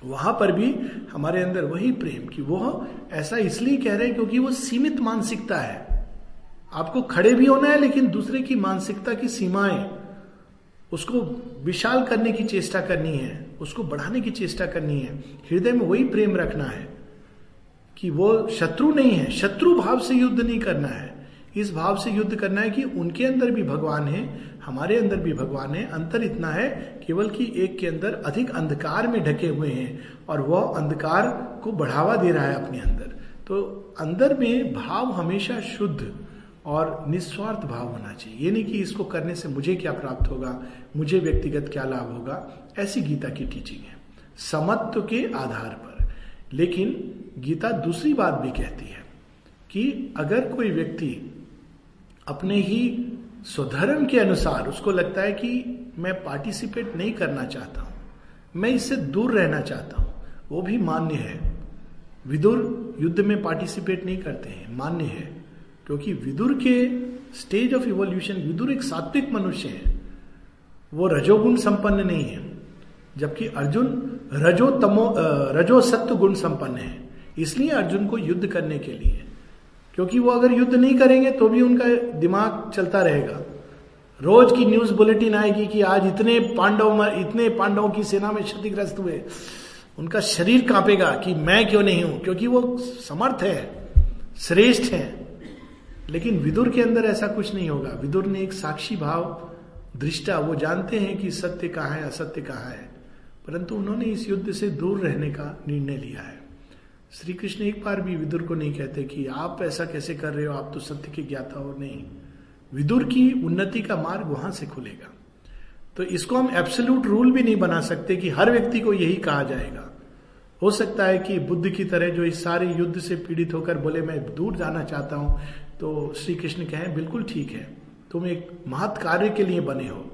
वहाँ पर भी हमारे अंदर वही प्रेम कि वह ऐसा इसलिए कह रहे हैं क्योंकि वो सीमित मानसिकता है। आपको खड़े भी होना है, लेकिन दूसरे की मानसिकता की सीमाएँ, उसको विशाल करने की चेष्टा करनी है, उसको बढ़ाने की चेष्टा करनी है। हृदय में वही प्रेम रखना है कि वो शत्रु नहीं है, शत्रु भाव से युद्ध नहीं करना है। इस भाव से युद्ध करना है कि उनके अंदर भी भगवान है हमारे अंदर भी भगवान है। अंतर इतना है, केवल कि एक के अंदर अधिक अंधकार में ढके हुए हैं और वह अंधकार को बढ़ावा दे रहा है अपने अंदर। तो अंदर में भाव हमेशा शुद्ध और निस्वार्थ भाव होना चाहिए। ये नहीं कि इसको करने से मुझे क्या प्राप्त होगा, मुझे व्यक्तिगत क्या लाभ होगा। ऐसी गीता की टीचिंग है, समत्व के आधार पर। लेकिन गीता दूसरी बात भी कहती है कि अगर कोई व्यक्ति अपने ही स्वधर्म के अनुसार उसको लगता है कि मैं पार्टिसिपेट नहीं करना चाहता हूँ। मैं इससे दूर रहना चाहता हूँ। वो भी मान्य है। विदुर युद्ध में पार्टिसिपेट नहीं करते हैं। मान्य है। क्योंकि विदुर के स्टेज ऑफ़ इवोल्यूशन विदुर एक सात्विक मनुष्य है। वो रजोगुण संपन्न नहीं है। जबकि अर्जुन रजो तमो रजो सत्व गुण संपन्न है। इसलिए अर्जुन को युद्ध करने के लिए। क्योंकि वो अगर युद्ध नहीं करेंगे तो भी उनका दिमाग चलता रहेगा। रोज की न्यूज़ बुलेटिन आएगी कि आज इतने पांडव इतने पांडवों की सेना में क्षतिग्रस्त हुए। उनका शरीर कांपेगा कि मैं क्यों नहीं हूँ? क्योंकि वो समर्थ है, श्रेष्ठ है। लेकिन विदुर के अंदर ऐसा कुछ नहीं होगा। विदुर ने एक साक्षी भाव, दृष्टा, वो जानते हैं कि सत्य कहाँ है, असत्य कहाँ है। परंतु उन्होंने इस युद्ध से दूर रहने का निर्णय लिया है। श्री कृष्ण एक बार भी विदुर को नहीं कहते कि आप ऐसा कैसे कर रहे हो, आप तो सत्य के ज्ञाता हो, नहीं। विदुर की उन्नति का मार्ग वहाँ से खुलेगा। तो इसको हम एब्सोल्यूट रूल भी नहीं बना सकते कि हर व्यक्ति को यही कहा जाएगा। हो सकता है कि बुद्ध की तरह जो इस सारे युद्ध से पीड़ित होकर बोले, मैं दूर जाना चाहता हूँ तो श्री कृष्ण कहें, बिल्कुल ठीक है, तुम एक महत् कार्य के लिए बने हो।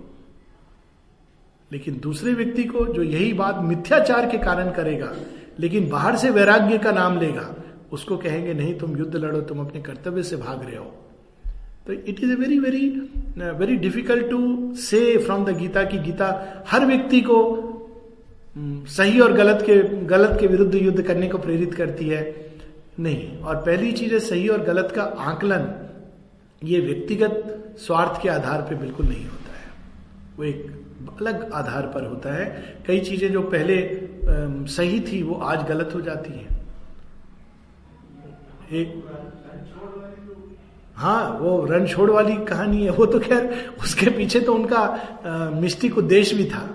लेकिन दूसरे व्यक्ति को जो यही बात मिथ्याचार के कारण करेगा लेकिन बाहर से वैराग्य का नाम लेगा उसको कहेंगे नहीं तुम युद्ध लड़ो तुम अपने कर्तव्य से भाग रहे हो. तो it is a very very very difficult to say from the Gita की गीता हर व्यक्ति को um, सही और गलत के गलत के विरुद्ध युद्ध करने को प्रेरित करती है। नहीं और पहली चीज़ है सही और गलत का आकलन। ये व्यक्तिगत स्वार्थ के आधार पर बिल्कुल नहीं होता है। वो एक अलग आधार पर होता है। कई चीज़ें जो पहले सही थी, वो आज गलत हो जाती है। एक हाँ वो रणछोड़ वाली कहानी है। वो तो खैर, उसके पीछे तो उनका मिस्टिक उद्देश्य भी था।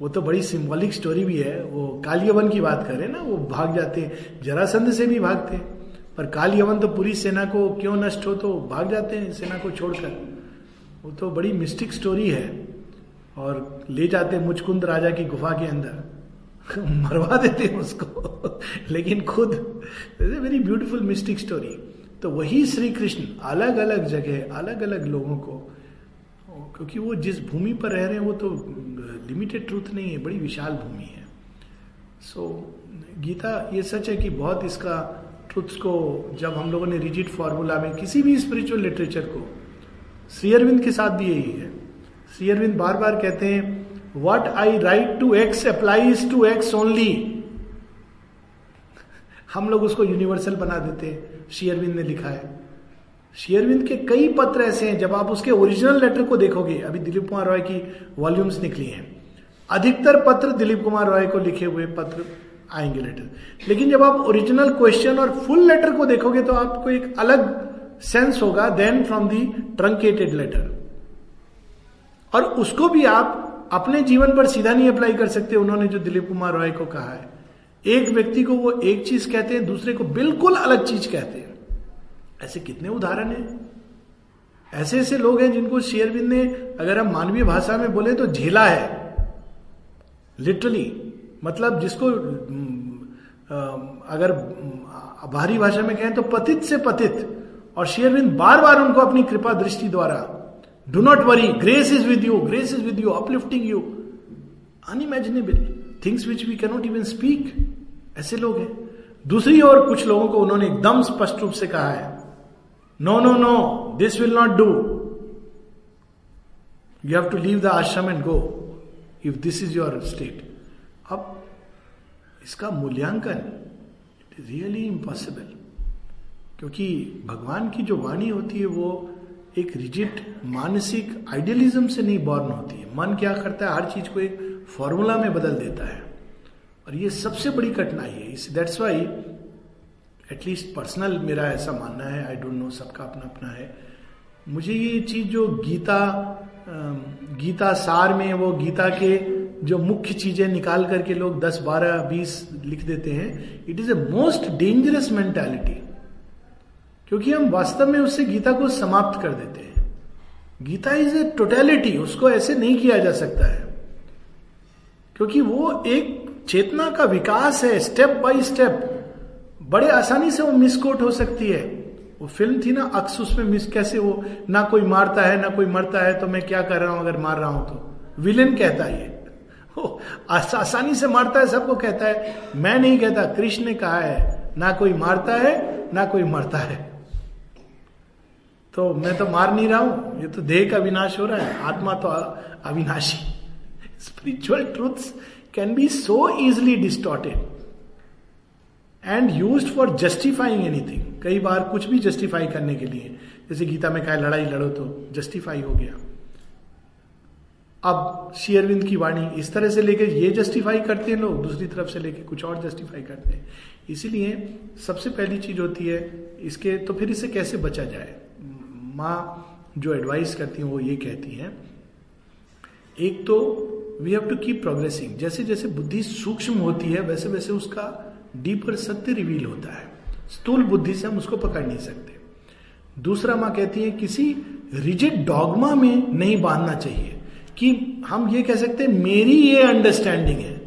वो तो बड़ी सिंबॉलिक स्टोरी भी है। वो काल यवन की बात करें ना, वो भाग जाते हैं। जरासंध से भी भागते हैं। पर काल यवन तो पूरी सेना को क्यों नष्ट हो तो भाग जाते हैं सेना को छोड़कर। वो तो बड़ी मिस्टिक स्टोरी है। और ले जाते मुचकुंद राजा की गुफा के अंदर। मरवा देते हैं उसको। लेकिन खुद is a very beautiful mystic story तो वही श्री कृष्ण अलग अलग जगह अलग अलग लोगों को क्योंकि वो जिस भूमि पर रह रहे हैं वो तो लिमिटेड ट्रूथ नहीं है बड़ी विशाल भूमि है। सो so, गीता ये सच है कि बहुत इसका ट्रुथ्स को जब हम लोगों ने रिजिट फॉर्मूला में किसी भी स्पिरिचुअल लिटरेचर को श्री अरविंद के साथ भी यही है। श्री अरविंद बार बार कहते हैं what I write to X applies to X only हम लोग उसको यूनिवर्सल बना देते श्री ने लिखा है। शेयरविंद के कई पत्र ऐसे हैं, जब आप उसके ओरिजिनल लेटर को देखोगे, अभी दिलीप कुमार रॉय की वॉल्यूम्स निकली हैं। अधिकतर पत्र दिलीप कुमार रॉय को लिखे हुए पत्र आएँगे लेटर लेकिन जब आप ओरिजिनल क्वेश्चन और फुल लेटर को देखोगे तो आपको एक अलग सेंस होगा then from the truncated letter और उसको भी आप अपने जीवन पर सीधा नहीं अप्लाई कर सकते, उन्होंने जो दिलीप कुमार रॉय को कहा है। एक व्यक्ति को वो एक चीज़ कहते हैं, दूसरे को बिल्कुल अलग चीज़ कहते हैं। ऐसे कितने उदाहरण हैं? ऐसे ऐसे लोग हैं जिनको शेयरबिंद ने, अगर हम मानवीय भाषा में बोले तो झेला है। लिटरली मतलब जिसको अगर बाहरी भाषा में कहें तो पतित से पतित, और शेयरबिंद बार बार उनको अपनी कृपा दृष्टि द्वारा do not worry grace is with you grace is with you uplifting you unimaginable things which we cannot even speak ऐसे लोग हैं। दूसरी ओर कुछ लोगों को उन्होंने एकदम स्पष्ट रूप से कहा है। No no no this will not do you have to leave the ashram and go if this is your state अब इसका मूल्यांकन इट इज़ रियली इम्पॉसिबल क्योंकि भगवान की जो वाणी होती है वो एक रिजिट मानसिक आइडियलिज्म से नहीं बॉर्न होती है। मन क्या करता है? हर चीज़ को एक फॉर्मूला में बदल देता है। और ये सबसे बड़ी कठिनाई है। इस दैट्स वाई एटलीस्ट पर्सनल मेरा ऐसा मानना है। आई डोंट नो सबका अपना अपना है। मुझे ये चीज़ जो गीता गीता सार में वो गीता के जो मुख्य चीज़ें निकाल करके लोग 10, 12, 20 लिख देते हैं it is a most dangerous mentality क्योंकि हम वास्तव में उससे गीता को समाप्त कर देते हैं। गीता इज़ ए टोटेलिटी उसको ऐसे नहीं किया जा सकता है। क्योंकि वो एक चेतना का विकास है स्टेप बाय स्टेप बड़े आसानी से वो मिसकोट हो सकती है। वो फ़िल्म थी ना, अक्स उसमें मिस कैसे वो, ना कोई मारता है, ना कोई मरता है तो मैं क्या कर रहा हूँ अगर मार रहा हूँ तो? विलेन कहता है आसानी से मारता है, सबको कहता है। मैं नहीं कहता, कृष्ण ने कहा है, ना कोई मारता है, ना कोई मरता है। तो मैं तो मार नहीं रहा हूँ। ये तो देह का विनाश हो रहा है। आत्मा तो अविनाशी। Spiritual truths can be so easily distorted and use for justifying anything कई बार कुछ भी जस्टिफाई करने के लिए। जैसे गीता में कहा, लड़ाई लड़ो तो जस्टिफाई हो गया। अब शेयरविंद की वाणी इस तरह से लेके ये जस्टिफाई करते हैं लोग, दूसरी तरफ़ से लेके कुछ और जस्टिफाई करते हैं। इसीलिए सबसे पहली चीज़ होती है, इसके तो फिर इसे कैसे बचा जाए? माँ जो एडवाइस करती हैं, वो ये कहती हैं, एक तो we have to keep progressing जैसे जैसे बुद्धि सूक्ष्म होती है, वैसे वैसे उसका डीपर सत्य रिवील होता है। स्थूल बुद्धि से हम उसको पकड़ नहीं सकते। दूसरा माँ कहती है, किसी रिजिड डॉगमा में नहीं बांधना चाहिए कि हम ये कह सकते हैं, मेरी ये अंडरस्टैंडिंग है।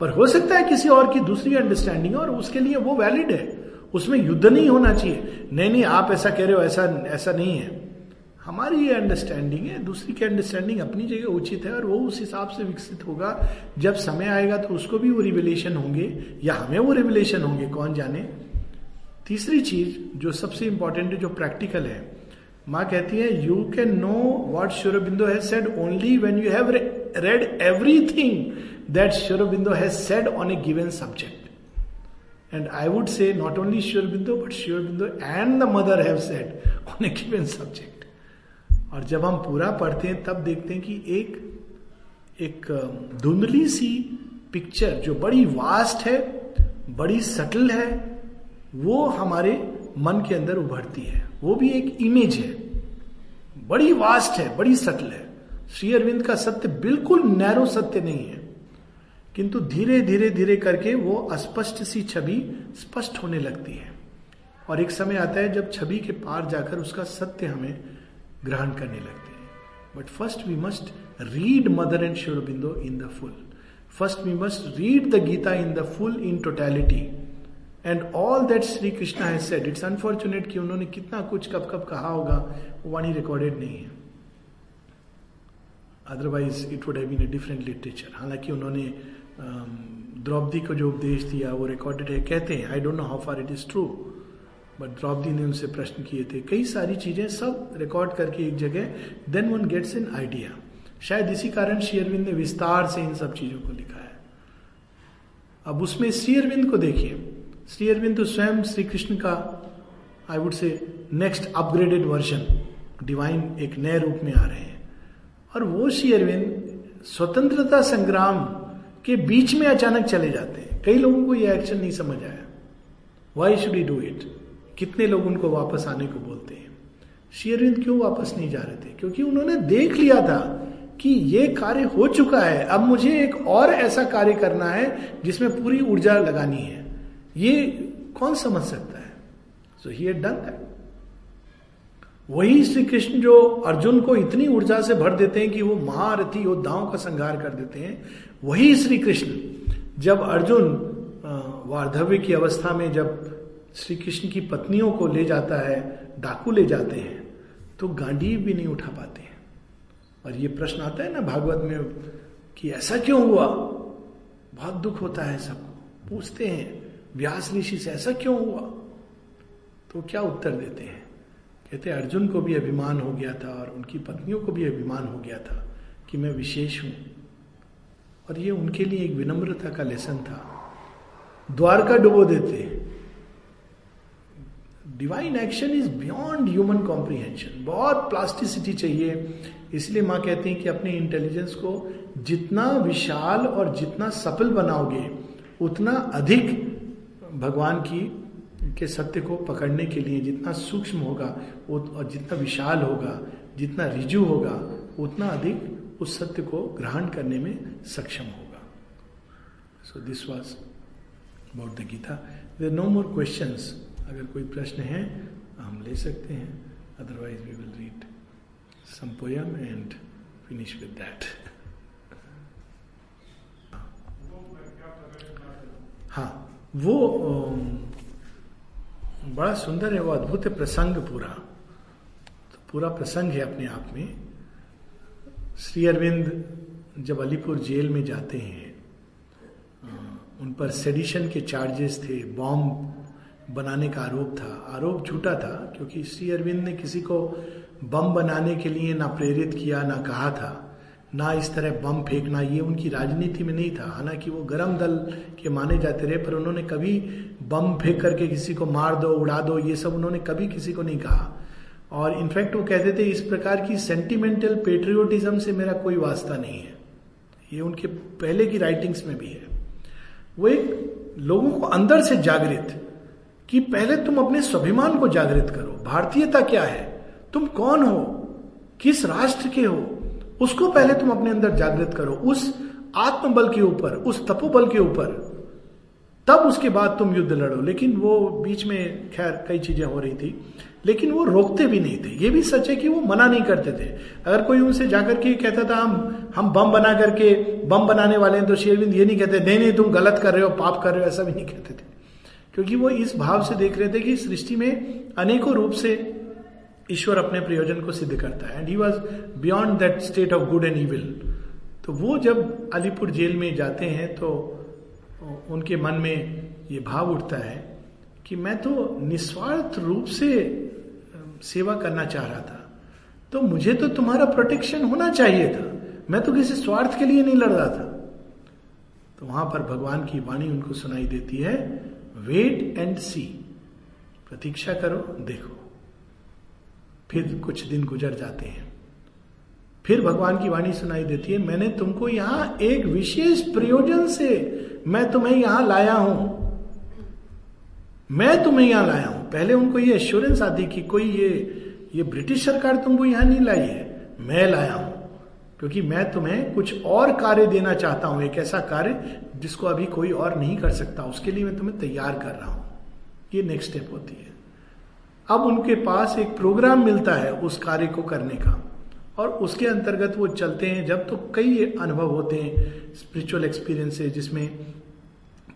पर हो सकता है किसी और की दूसरी अंडरस्टैंडिंग है और उसके लिए वो वैलिड है। उसमें युद्ध नहीं होना चाहिए। नहीं नहीं, आप ऐसा कह रहे हो, ऐसा ऐसा नहीं है। हमारी ये अंडरस्टैंडिंग है, दूसरी की अंडरस्टैंडिंग अपनी जगह उचित है और वो उस हिसाब से विकसित होगा। जब समय आएगा तो उसको भी वो रिविलेशन होंगे, या हमें वो रिविलेशन होंगे, कौन जाने? तीसरी चीज़ जो सबसे इंपॉर्टेंट है, जो प्रैक्टिकल है, माँ कहती है you can know what Sri Aurobindo has said only when you have red everything that Sri Aurobindo has said on A given subject and I would say not only Sri Aurobindo but Sri Aurobindo and the mother have said on A given subject और जब हम पूरा पढ़ते हैं, तब देखते हैं कि एक एक धुंधली सी पिक्चर जो बड़ी वास्ट है, बड़ी सटल है, वो हमारे मन के अंदर उभरती है। वो भी एक इमेज है। बड़ी वास्ट है, बड़ी सटल है। श्री अरविंद का सत्य बिल्कुल नैरो सत्य नहीं है। किंतु धीरे धीरे धीरे करके वो अस्पष्ट सी छवि स्पष्ट होने लगती है। और एक समय आता है जब छवि के पार जाकर उसका सत्य हमें ग्रहण करने लगते हैं। But first we must read mother and Sri Aurobindo in the full first we must read the Gita in the full in totality and all that Shri Krishna has said it's unfortunate कि उन्होंने कितना कुछ कब कब कहा होगा, वो वाणी रिकॉर्डेड नहीं है। Otherwise it would have been a different literature हालाँकि उन्होंने द्रौपदी को जो उपदेश दिया, वो रिकॉर्डेड है। कहते हैं I don't know how far it is true but Draupadi ने उनसे प्रश्न किए थे। कई सारी चीज़ें सब रिकॉर्ड करके एक जगह then one gets in idea शायद इसी कारण शेयरविंद ने विस्तार से इन सब चीज़ों को लिखा है। अब उसमें शेयरविंद को देखिए। श्री अरविंद तो स्वयं श्री कृष्ण का I would say next upgraded version divine एक नए रूप में आ रहे हैं। और वो श्री अरविंद स्वतंत्रता संग्राम के बीच में अचानक चले जाते हैं। कई लोगों को यह एक्शन नहीं समझ आया। Why should you do it कितने लोग उनको वापस आने को बोलते हैं? श्री अरविंद क्यों वापस नहीं जा रहे थे? क्योंकि उन्होंने देख लिया था कि ये कार्य हो चुका है। अब मुझे एक और ऐसा कार्य करना है जिसमें पूरी ऊर्जा लगानी है। ये कौन समझ सकता है? सो ही डन दैट वही श्री कृष्ण जो अर्जुन को इतनी ऊर्जा से भर देते हैं कि वो महारथी योद्धाओं का संहार कर देते हैं, वही श्री कृष्ण जब अर्जुन वार्धव्य की अवस्था में जब श्री कृष्ण की पत्नियों को ले जाता है, डाकू ले जाते हैं तो गांडी भी नहीं उठा पाते हैं। और ये प्रश्न आता है ना भागवत में कि ऐसा क्यों हुआ? बहुत दुख होता है सबको। पूछते हैं, व्यास ऋषि से ऐसा क्यों हुआ? तो क्या उत्तर देते हैं? कहते, अर्जुन को भी अभिमान हो गया था और उनकी पत्नियों को भी अभिमान हो गया था कि मैं विशेष हूँ। और ये उनके लिए एक विनम्रता का लेसन था। द्वारका डुबो देते। Divine action is beyond human comprehension बहुत प्लास्टिसिटी चाहिए। इसलिए माँ कहती हैं कि अपने इंटेलिजेंस को जितना विशाल और जितना सफल बनाओगे, उतना अधिक भगवान की के सत्य को पकड़ने के लिए जितना सूक्ष्म होगा और जितना विशाल होगा, जितना रिजु होगा, उतना अधिक उस सत्य को ग्रहण करने में सक्षम होगा। So this was about the Gita there no more question अगर कोई प्रश्न है, हम ले सकते हैं। Otherwise we will read poem and finish with that हाँ वो बड़ा सुंदर है वो अद्भुत है प्रसंग पूरा। तो पूरा प्रसंग है अपने आप में। श्री अरविंद जब अलीपुर जेल में जाते हैं उन पर सेडिशन के चार्जेस थे बॉम्ब बनाने का आरोप था। आरोप झूठा था, क्योंकि श्री अरविंद ने किसी को बम बनाने के लिए ना प्रेरित किया, ना कहा था। ना इस तरह बम फेंकना, ये उनकी राजनीति में नहीं था। हालाँकि वो गरम दल के माने जाते रहे, पर उन्होंने कभी बम फेंक करके किसी को मार दो, उड़ा दो, ये सब उन्होंने कभी किसी को नहीं कहा। और इनफैक्ट वो कहते थे, इस प्रकार की सेंटिमेंटल पेट्रियोटिज्म से मेरा कोई वास्ता नहीं है। ये उनके पहले की राइटिंग्स में भी है। वो एक लोगों को अंदर से जागृत कि पहले तुम अपने स्वाभिमान को जागृत करो। भारतीयता क्या है? तुम कौन हो? किस राष्ट्र के हो? उसको पहले तुम अपने अंदर जागृत करो, उस आत्मबल के ऊपर, उस तपोबल के ऊपर। तब उसके बाद तुम युद्ध लड़ो। लेकिन वो बीच में, खैर, कई चीज़ें हो रही थी, लेकिन वो रोकते भी नहीं थे। ये भी सच है कि वो मना नहीं करते थे। अगर कोई उनसे जाकर के कहता था, हम हम बम बना करके, बम बनाने वाले हैं तो शेरविंद ये नहीं कहते, नहीं नहीं, तुम गलत कर रहे हो, पाप कर रहे हो, ऐसा भी नहीं कहते थे। क्योंकि वो इस भाव से देख रहे थे कि सृष्टि में अनेकों रूप से ईश्वर अपने प्रयोजन को सिद्ध करता है। And he was beyond that state of good and evil तो वो जब अलीपुर जेल में जाते हैं तो उनके मन में ये भाव उठता है कि मैं तो निस्वार्थ रूप से सेवा करना चाह रहा था। तो मुझे तो तुम्हारा प्रोटेक्शन होना चाहिए था। मैं तो किसी स्वार्थ के लिए नहीं लड़ रहा था। तो वहाँ पर भगवान की वाणी उनको सुनाई देती है वेट एंड सी प्रतीक्षा करो, देखो. फिर कुछ दिन गुजर जाते हैं। फिर भगवान की वाणी सुनाई देती है, मैंने तुमको यहाँ एक विशेष प्रयोजन से मैं तुम्हें यहाँ लाया हूँ। मैं तुम्हें यहाँ लाया हूँ। पहले उनको ये एश्योरेंस आती कि कोई ये ये ब्रिटिश सरकार तुमको यहाँ नहीं लाई है। मैं लाया हूँ, क्योंकि मैं तुम्हें कुछ और कार्य देना चाहता हूँ, एक ऐसा कार्य जिसको अभी कोई और नहीं कर सकता। उसके लिए मैं तुम्हें तैयार कर रहा हूँ। ये नेक्स्ट स्टेप होती है। अब उनके पास एक प्रोग्राम मिलता है उस कार्य को करने का। और उसके अंतर्गत वो चलते हैं, जब तो कई अनुभव होते हैं स्पिरिचुअल एक्सपीरियंसेस जिसमें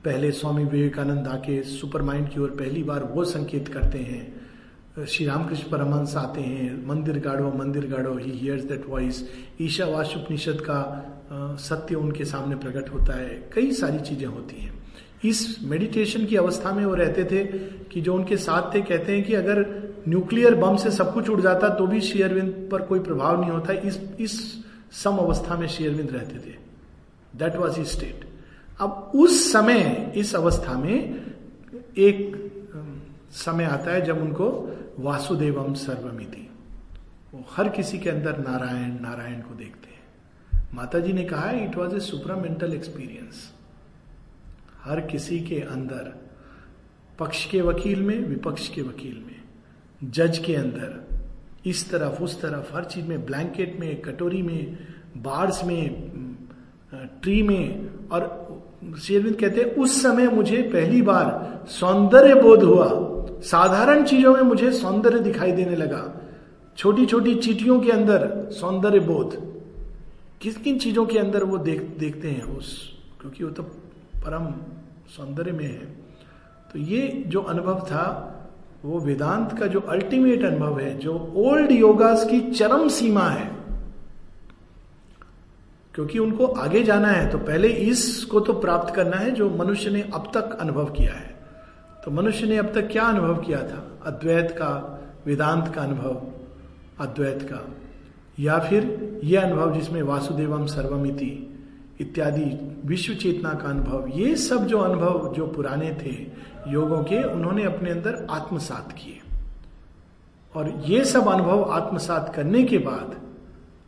पहले स्वामी विवेकानंद आके सुपर माइंड की ओर पहली बार वो संकेत करते हैं। श्री रामकृष्ण परमहंस आते हैं, मंदिर गाड़ो मंदिर गाड़ो he hears that voice Ishavasya Upanishad का सत्य उनके सामने प्रकट होता है। कई सारी चीज़ें होती हैं। इस मेडिटेशन की अवस्था में वो रहते थे कि जो उनके साथ थे, कहते हैं कि अगर न्यूक्लियर बम से सब कुछ उड़ जाता तो भी शेयरविंद पर कोई प्रभाव नहीं होता। इस इस सम अवस्था में शेयरविंद रहते थे। दैट वॉज़ ही स्टेट अब उस समय, इस अवस्था में एक समय आता है जब उनको वासुदेवम सर्वमिति। वो हर किसी के अंदर नारायण नारायण को देखते हैं। माता जी ने कहा it was a supramental experience हर किसी के अंदर, पक्ष के वकील में, विपक्ष के वकील में, जज के अंदर, इस तरफ़, उस तरफ़, हर चीज़ में, ब्लैंकेट में, कटोरी में, बार्स में, ट्री में, और शेरविंद कहते हैं, उस समय मुझे पहली बार सौंदर्य बोध हुआ। साधारण चीज़ों में मुझे सौंदर्य दिखाई देने लगा। छोटी छोटी चीटियों के अंदर सौंदर्य बोध। किस किन चीज़ों के अंदर वो देख, देखते हैं उस? क्योंकि वो तो परम सौंदर्य में है। तो ये जो अनुभव था, वो वेदांत का जो अल्टीमेट अनुभव है, जो ओल्ड योगास की चरम सीमा है, क्योंकि उनको आगे जाना है तो पहले इसको तो प्राप्त करना है जो मनुष्य ने अब तक अनुभव किया है। तो मनुष्य ने अब तक क्या अनुभव किया था? अद्वैत का, वेदांत का अनुभव, अद्वैत का, या फिर यह अनुभव जिसमें वासुदेवम सर्वमिति इत्यादि विश्व चेतना का अनुभव, ये सब जो अनुभव जो पुराने थे योगों के, उन्होंने अपने अंदर आत्मसात किए। और ये सब अनुभव आत्मसात करने के बाद,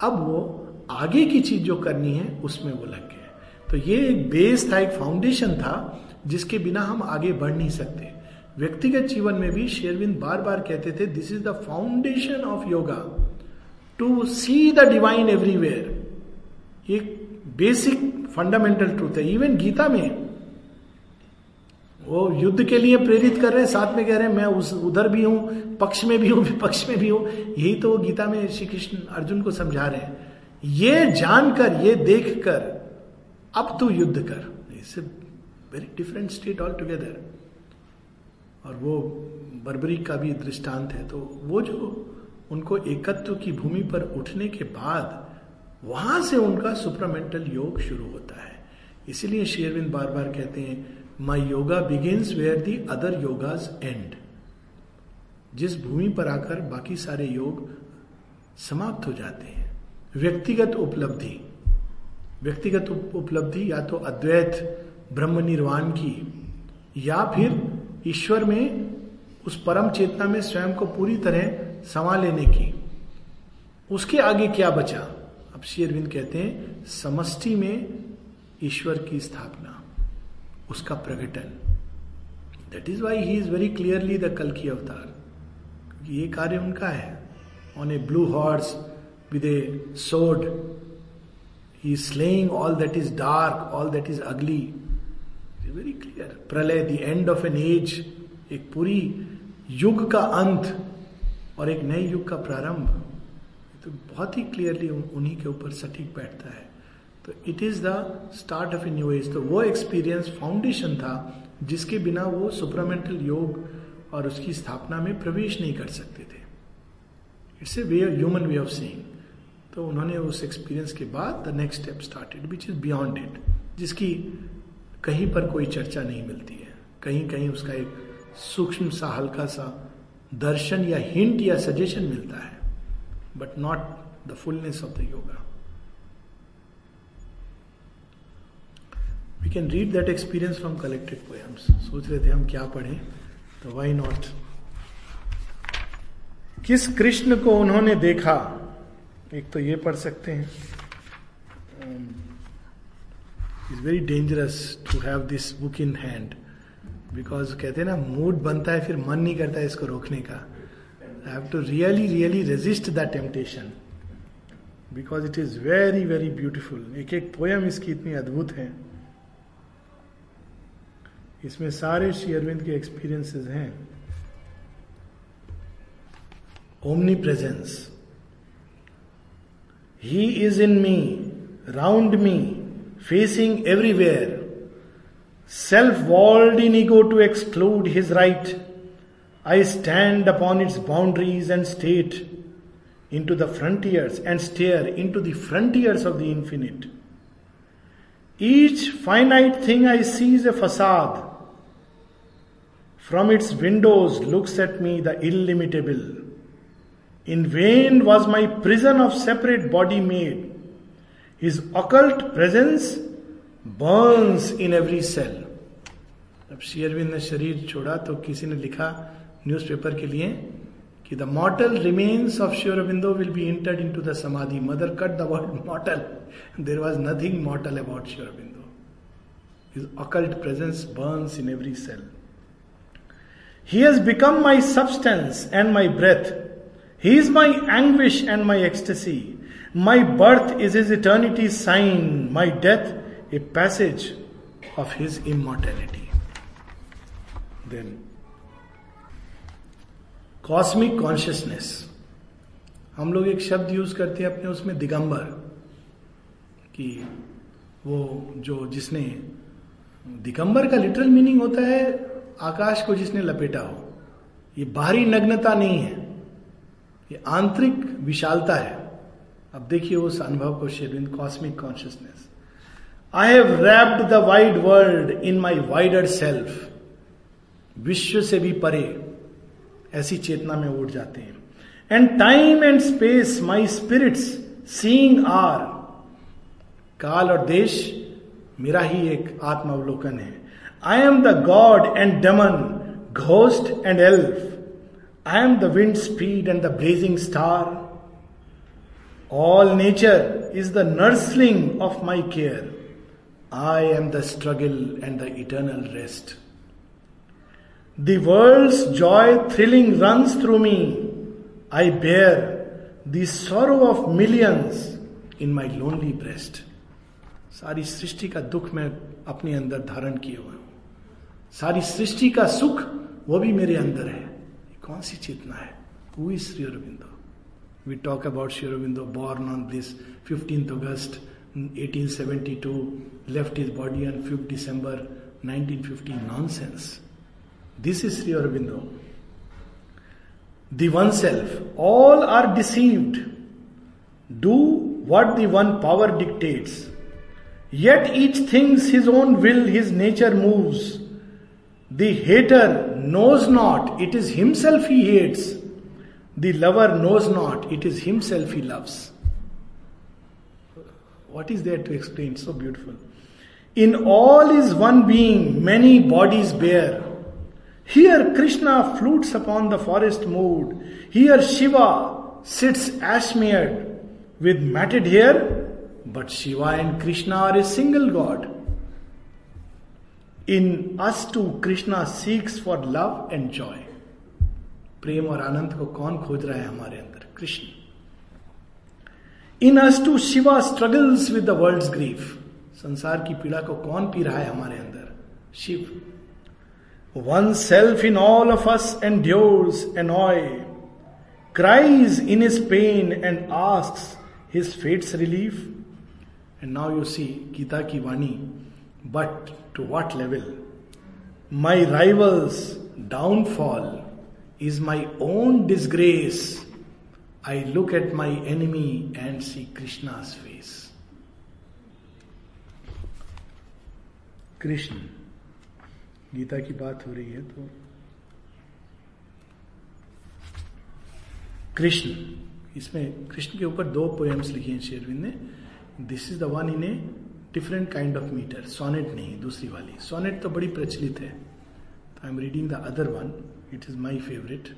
अब वो आगे की चीज़ जो करनी है, उसमें वो लग गए। तो ये एक बेस था, एक फाउंडेशन था, जिसके बिना हम आगे बढ़ नहीं सकते। व्यक्तिगत जीवन में भी शेरविंद बार बार कहते थे this is the foundation of yoga to see the divine everywhere basic fundamental truth है. इवन गीता में वो युद्ध के लिए प्रेरित कर रहे हैं, साथ में कह रहे हैं, मैं उस, उधर भी हूँ, पक्ष में भी हूँ, विपक्ष में भी हूँ. यही तो गीता में श्री कृष्ण अर्जुन को समझा रहे हैं। ये जानकर, ये देख कर अब तू युद्ध कर। It's very different state all together और वो बर्बरी का भी दृष्टांत है। तो वो जो उनको एकत्व की भूमि पर उठने के बाद वहाँ से उनका सुपरामेंटल योग शुरू होता है। इसीलिए शेरविंद बार बार कहते हैं my yoga begins where the other yogas and जिस भूमि पर आकर बाकी सारे योग समाप्त हो जाते हैं। व्यक्तिगत उपलब्धि। व्यक्तिगत उपलब्धि या तो अद्वैत, ब्रह्म निर्वाण की, या फिर ईश्वर में उस परम चेतना में स्वयं को पूरी तरह समा लेने की। उसके आगे क्या बचा? अब शेरविंद कहते हैं, समष्टि में ईश्वर की स्थापना, उसका प्रकटन। That is why he is very clearly the कल की अवतार ये कार्य उनका है। On a blue horse with a sword he slaying all that is dark all that is ugly very clear प्रलय the end of an age एक पूरी युग का अंत और एक नए युग का प्रारंभ। तो बहुत ही क्लियरली उन्हीं के ऊपर सटीक बैठता है। तो it is the start of a new age तो वो एक्सपीरियंस फाउंडेशन था, जिसके बिना वो सुपरामेंटल योग और उसकी स्थापना में प्रवेश नहीं कर सकते थे। It's a way human way of seeing तो उन्होंने उस एक्सपीरियंस के बाद the next step started which is beyond it जिसकी कहीं पर कोई चर्चा नहीं मिलती है। कहीं कहीं उसका एक सूक्ष्म सा, हल्का सा दर्शन या हिंट या सजेशन मिलता है। But not the fullness of the yoga we can read that experience from collected poems सोच रहे थे हम क्या पढ़ें? तो वाई नॉट किस कृष्ण को उन्होंने देखा? एक तो ये पढ़ सकते हैं। Is very dangerous to have this book in hand because कहते हैं ना मूड बनता है, फिर मन नहीं करता है इसको रोकने का। I have to really really resist the temptation because it is very very beautiful एक एक पोयम इसकी इतनी अद्भुत है। इसमें सारे श्री अरविंद के एक्सपीरियंसेस हैं। Omnipresence he is in me round me facing everywhere self walled in ego to exclude his right, I stand upon its boundaries and state into the frontiers and stare into the frontiers of the infinite. Each finite thing I see is a facade. From its windows looks at me the illimitable. In vain was my prison of separate body made. His occult presence Burns in every cell जब शेयरविंद ने शरीर छोड़ा तो किसी ने लिखा newspaper के लिए कि the mortal remains of Sri Aurobindo will be interred into the samadhi mother cut the word mortal there was nothing mortal about Sri Aurobindo his occult presence burns in every cell he has become my substance and my breath he is my anguish and my ecstasy my birth is is eternity sign my death a passage of his immortality. Then, cosmic consciousness हम लोग एक शब्द use करते हैं अपने उसमें दिगंबर, कि वो जो जिसने, दिगंबर का लिटरल मीनिंग होता है आकाश को जिसने लपेटा हो। ये बाहरी नग्नता नहीं है, ये आंतरिक विशालता है। अब देखिए उस अनुभव को Sri Aurobindo cosmic consciousness I have wrapped the wide world in my wider self विश्व से भी परे ऐसी चेतना में उठ जाते हैं। And time and space my spirit's seeing are काल और देश, मेरा ही एक आत्मावलोकन है। I am the god and demon ghost and elf I am the wind speed and the blazing star all nature is the nursling of my care I am the struggle and the eternal rest. The world's joy thrilling runs through me. I bear the sorrow of millions in my lonely breast. सारी सृष्टि का दुख मैं अपने अंदर धारण किए हुआ हूँ। सारी सृष्टि का सुख वो भी मेरे अंदर है। कौन सी चेतना है? वो is Sri Aurobindo we talk about Sri Aurobindo born on this fifteenth August 1872 left his body on fifth fifty nonsense This is Sri Aurobindo. The oneself, all are deceived. Do what the one power dictates. Yet each thinks his own will, his nature moves. The hater knows not, it is himself he hates. The lover knows not, it is himself he loves. What is there to explain? So beautiful. In all is one being, many bodies bear. Here Krishna flutes upon the forest mood here Shiva sits ash smeared with matted hair but Shiva and Krishna are a single god in us too Krishna seeks for love and joy प्रेम और आनंद को कौन खोज रहा है हमारे अंदर Krishna in us too Shiva struggles with the world grief संसार की पीड़ा को कौन पी रहा है हमारे अंदर Shiv oneself in all of us endures annoy, cries in his pain and asks his fate's relief. And now you see Gita ki vani, but to what level? My rival's downfall is my own disgrace. I look at my enemy and see Krishna's face. Krishna Gita की बात हो रही है तो। कृष्ण इसमें कृष्ण के ऊपर दो पोएम्स लिखे हैं शेरविंद ने। This is the one in a different kind of metre sonnet नहीं दूसरी वाली। सोनेट तो बड़ी प्रचलित है। I am reading the other one it is my favourite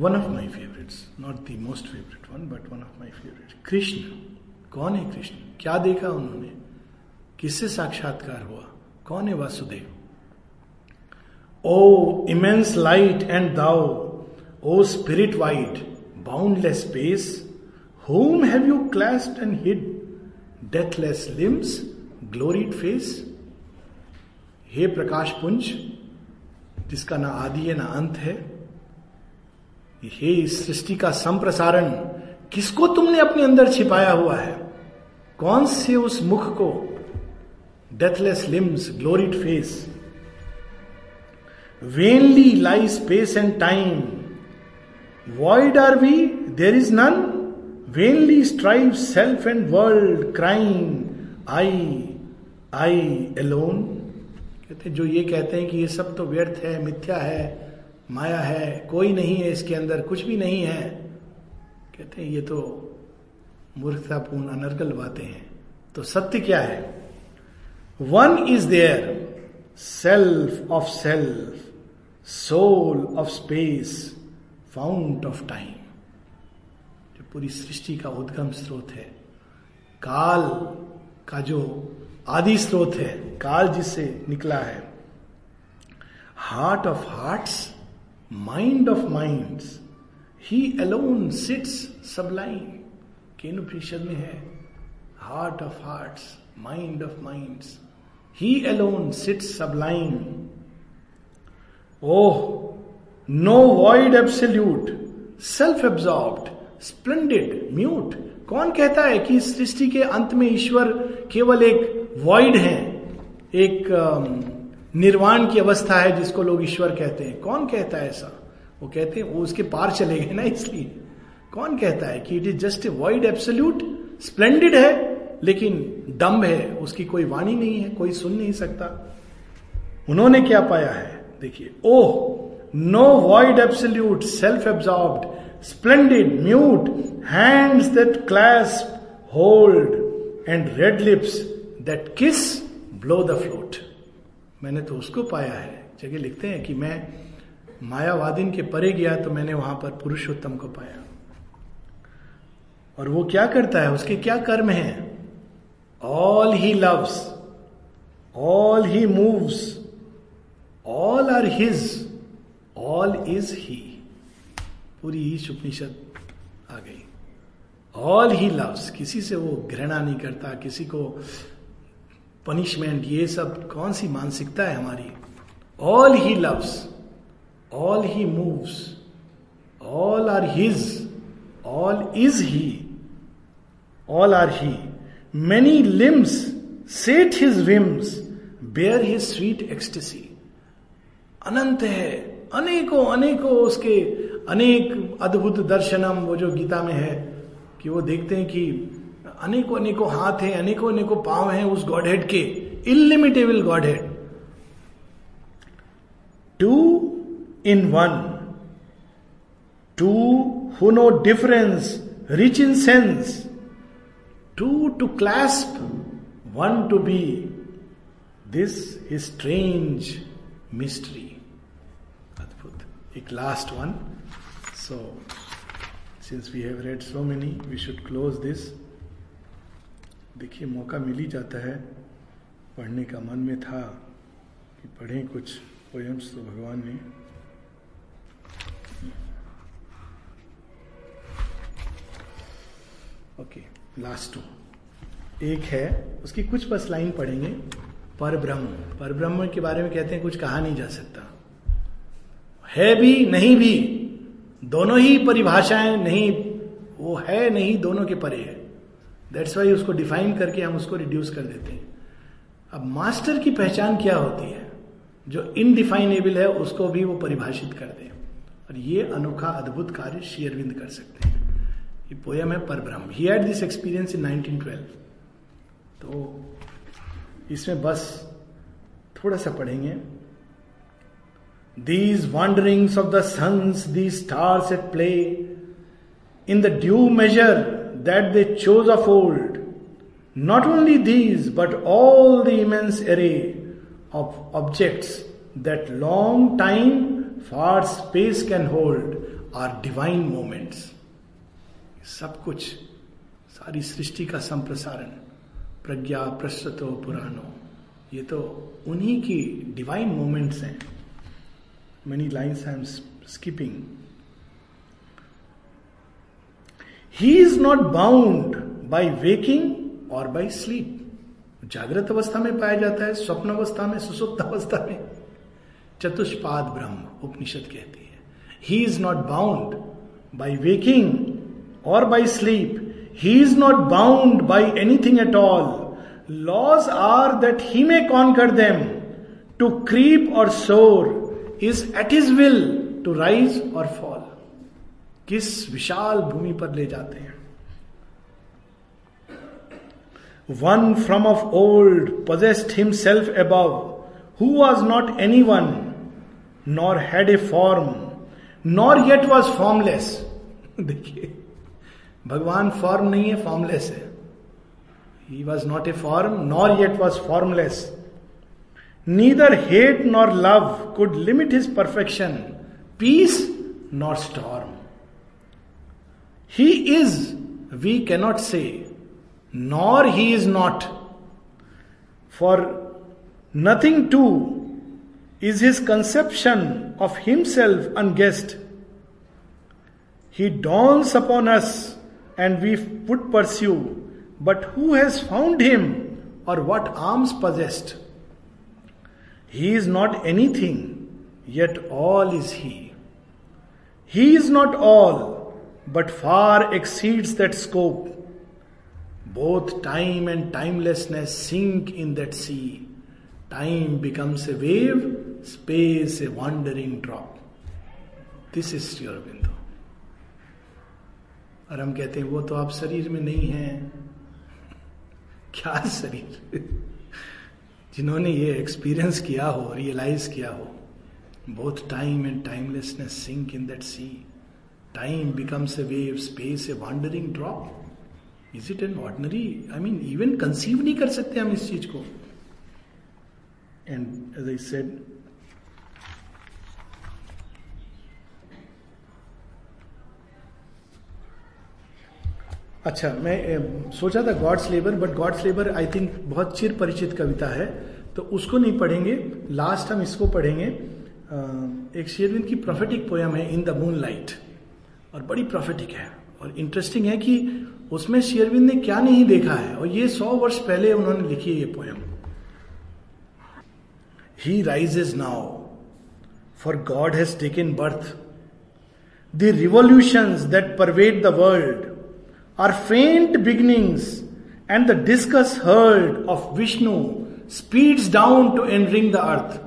one of my favorites, not the most favourite one but one of my favourite Krishna कौन है कृष्ण? क्या देखा उन्होंने? किससे साक्षात्कार हुआ? कौन है Vasudev? O immense light and thou O spirit white boundless space whom have you clasped and hid deathless limbs gloried face हे प्रकाश पुंज, जिसका ना आदि है, ना अंत है, हे इस सृष्टि का संप्रसारण, किसको तुमने अपने अंदर छिपाया हुआ है? कौन से उस मुख को deathless limbs gloried face vainly lie space and time void are we there is none vainly strive self and world crime I I alone कहते जो ये कहते हैं कि ये सब तो व्यर्थ है, मिथ्या है, माया है, कोई नहीं है इसके अंदर, कुछ भी नहीं है। कहते हैं, ये तो मूर्खतापूर्ण, अनर्गल बातें हैं। तो सत्य क्या है? One is there self of self soul of space fount of time जो पूरी सृष्टि का उद्गम स्रोत है। काल का जो आदि स्रोत है, काल जिससे निकला है। Heart of hearts mind of minds he alone sits sublime Kena Upanishad में है? Heart of hearts mind of minds he alone sits sublime oh no void absolute self absorbed splendid mute कौन कहता है कि इस सृष्टि के अंत में ईश्वर केवल एक वॉइड है, एक निर्वाण की अवस्था है जिसको लोग ईश्वर कहते हैं। कौन कहता है ऐसा? वो कहते हैं, वो उसके पार चले गए ना इसलिए। कौन कहता है कि it is just a void absolute splendid है लेकिन डम्ब है, उसकी कोई वाणी नहीं है, कोई सुन नहीं सकता। उन्होंने क्या पाया है? देखिए, ओह no void absolute self absorbed splendid mute hands that clasp hold and red lips that kiss blow the flute मैंने तो उसको पाया है। जगह लिखते हैं कि मैं मायावादिन के परे गया तो मैंने वहाँ पर पुरुषोत्तम को पाया। और वो क्या करता है? उसके क्या कर्म है? All he loves all he moves all are his all is he पूरी ईश उपनिषद आ गई। ऑल ही लव्स किसी से वो घृणा नहीं करता, किसी को पनिशमेंट ये सब कौन सी मानसिकता है हमारी? All he loves all he moves all are his all is he all are he many limbs set his whims bear his sweet ecstasy अनंत है, अनेकों अनेकों उसके अनेक अद्भुत दर्शनम, वो जो गीता में है, कि वो देखते हैं कि अनेकों अनेकों हाथ हैं, अनेकों अनेकों पाँव हैं उस गॉड हेड के illimitable godhead two in one two who know difference rich in sense two to clasp one to be this is strange mystery अद्भुत एक last one so since we have read so many we should close this देखिए, मौका मिल ही जाता है पढ़ने का। मन में था कि पढ़ें कुछ पोयम्स तो भगवान ने। ओके लास्ट टू एक है, उसकी कुछ बस लाइन पढ़ेंगे पर ब्रह्म पर ब्रह्म के बारे में कहते हैं, कुछ कहा नहीं जा सकता। है भी, नहीं भी, दोनों ही परिभाषाएँ नहीं, वो है नहीं, दोनों के परे है। दैट्स वाई उसको डिफाइन करके हम उसको रिड्यूस कर देते हैं। अब मास्टर की पहचान क्या होती है? जो इनडिफाइनेबल है, उसको भी वो परिभाषित कर दे। और ये अनोखा, अद्भुत कार्य शेयरविंद कर सकते हैं। ये पोयम है पर Brahman. He had this experience in 1912 तो इसमें बस थोड़ा सा पढ़ेंगे। These wanderings of the suns these stars at play in the due measure that they chose of old not only these but all the immense array of objects that long time far space can hold are divine moments सब कुछ, सारी सृष्टि का संप्रसारण, प्रज्ञा, प्रस्तुतो, पुराणो, ये तो उन्हीं की divine moments हैं। Many lines I am skipping he is not bound by waking और बाय स्लीप जागृत अवस्था में पाया जाता है, स्वप्न अवस्था में, सुसुप्त अवस्था में। चतुष्पाद ब्रह्म उपनिषद कहती है। He is not bound by waking or by sleep. He is not bound by anything at all. Laws are that he may conquer them. To creep or soar is at his will to rise or fall. किस विशाल भूमि पर ले जाते हैं one from of old possessed himself above, who was not anyone, nor had a form, nor yet was formless. देखिए भगवान form नहीं है formless है he was not a form nor yet was formless neither hate nor love could limit his perfection peace nor storm he is we cannot say nor he is not for nothing too is his conception of himself unguessed he dawns upon us and we would pursue. But who has found him or what arms possessed? He is not anything, yet all is he. He is not all, but far exceeds that scope. Both time and timelessness sink in that sea. Time becomes a wave, space a wandering drop. This is Sri Aurobindo. और हम कहते हैं, वो तो आप शरीर में नहीं है। क्या शरीर? जिन्होंने ये एक्सपीरियंस किया हो रियलाइज़ किया हो both time and timelessness sink in that sea time becomes a wave space a wandering drop is it an ordinary I mean even conceive नहीं कर सकते हम इस चीज़ को। एंड एज आई सेड अच्छा मैं सोचा था God's labour but God's labour I think बहुत चिर परिचित कविता है तो उसको नहीं पढ़ेंगे। लास्ट हम इसको पढ़ेंगे। एक शेरविंद की प्रोफेटिक पोयम है इन द मून लाइट और बड़ी प्रोफेटिक है। और इंटरेस्टिंग है कि उसमें शेरविंद ने क्या नहीं देखा है, और ये सौ वर्ष पहले उन्होंने लिखी है ये poem he rises now for God has taken birth the revolution that pervade the world are faint beginnings, and the discus heard of Vishnu speeds down to enring the earth.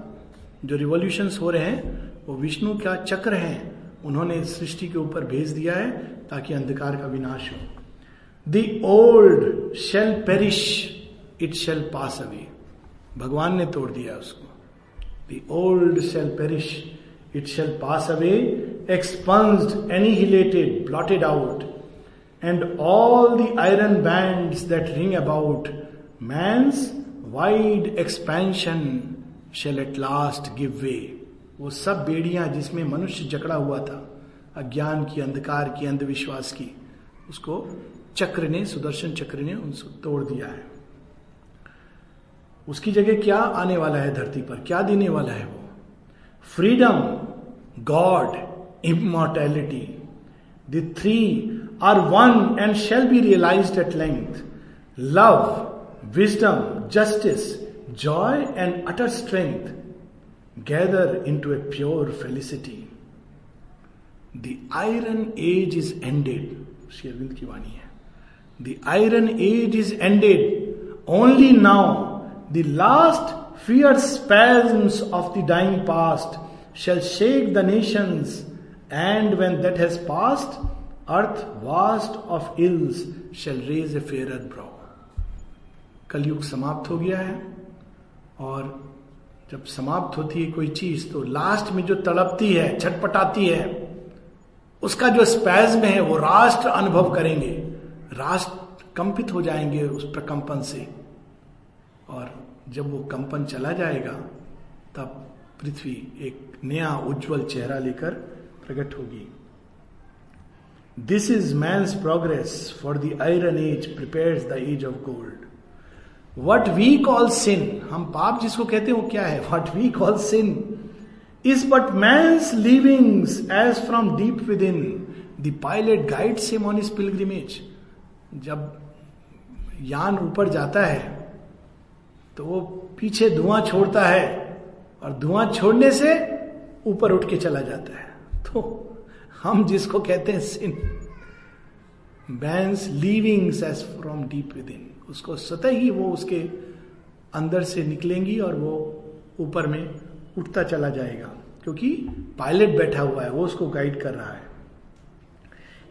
जो रिवोल्यूशंस हो रहे हैं वो विष्णु का चक्र हैं। उन्होंने सृष्टि के ऊपर भेज दिया है ताकि अंधकार का विनाश हो। The old shall perish it shall pass away भगवान ने तोड़ दिया उसको। The old shall perish it shall pass away expunged annihilated blotted out and all the iron band that ring about man's wide expansion shall at last give way वो सब बेड़ियाँ जिसमें मनुष्य जकड़ा हुआ था, अज्ञान की, अंधकार की, अंधविश्वास की, उसको चक्र ने, सुदर्शन चक्र ने उनको तोड़ दिया है। उसकी जगह क्या आने वाला है धरती पर? क्या देने वाला है वो? Freedom God immortality the three are one and shall be realized at length. Love, wisdom, justice, joy, and utter strength gather into a pure felicity. The iron age is ended. Ki wani hai. The iron age is ended. Only now the last fierce spasms of the dying past shall shake the nations, and when that has passed, earth vast of ills shall raise a fair brow. Kalyug समाप्त हो गया है, और जब समाप्त होती है कोई चीज़ तो लास्ट में जो तड़पती है, छटपटाती है, उसका जो स्पैज्म है, वो राष्ट्र अनुभव करेंगे। राष्ट्र कंपित हो जाएँगे उस प्रकंपन से। और जब वो कंपन चला जाएगा, तब पृथ्वी एक नया उज्जवल चेहरा लेकर प्रकट होगी। This is man's progress for the iron age prepare the age of gold what we call sin हम पाप जिसको कहते हैं वो क्या है? What we call sin is but man's livings edge from deep within the pilot guide same on is pilgrimage जब यान ऊपर जाता है तो वो पीछे धुआँ छोड़ता है और धुआँ छोड़ने से ऊपर उठ के चला जाता है। तो हम जिसको कहते हैं sin banes living's from deep within उसको स्वतः ही वो उसके अंदर से निकलेंगी और वो ऊपर में उठता चला जाएगा। क्योंकि पायलट बैठा हुआ है वो उसको गाइड कर रहा है।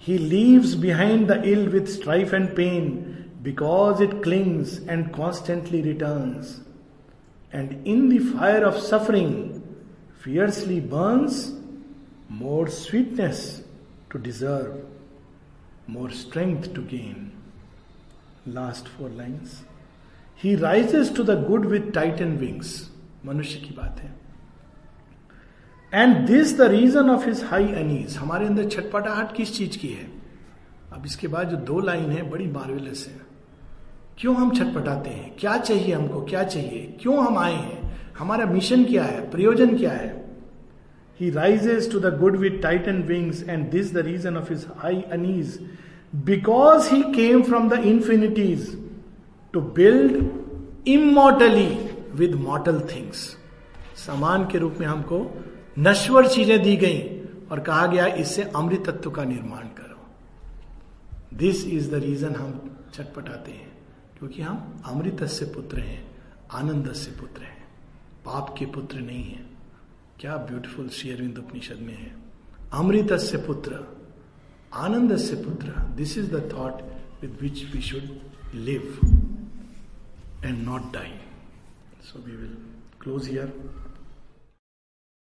He leaves behind the ill with strife and pain because it clings and constantly returns, and in the fire of suffering fiercely burns, more sweetness to deserve, more strength to gain. Last four lines. He rises to the good with tightened wings. मनुष्य की बात है and this the reason of his high unease हमारे अंदर छटपटाहट किस चीज़ की है? अब इसके बाद जो दो लाइन है बड़ी मार्वेलस है। क्यों हम छटपटाते हैं? क्या चाहिए हमको? क्या चाहिए? क्यों हम आए हैं? हमारा मिशन क्या है? प्रयोजन क्या है? He rises to the good with titan wings and this the reason of his high unease because he came from the infinities to build immortally with mortal things समान के रूप में हमको नश्वर चीज़ें दी गई और कहा गया इससे अमृत तत्व का निर्माण करो दिस इज़ द रीजन हम छटपटाते हैं क्योंकि हम अमृत से पुत्र हैं आनंद से पुत्र हैं पाप के पुत्र नहीं है क्या ब्यूटीफुल श्री अरविंद उपनिषद में है। अमृत से पुत्र आनंद से पुत्र this is the thought with which we should live and not die so we will close here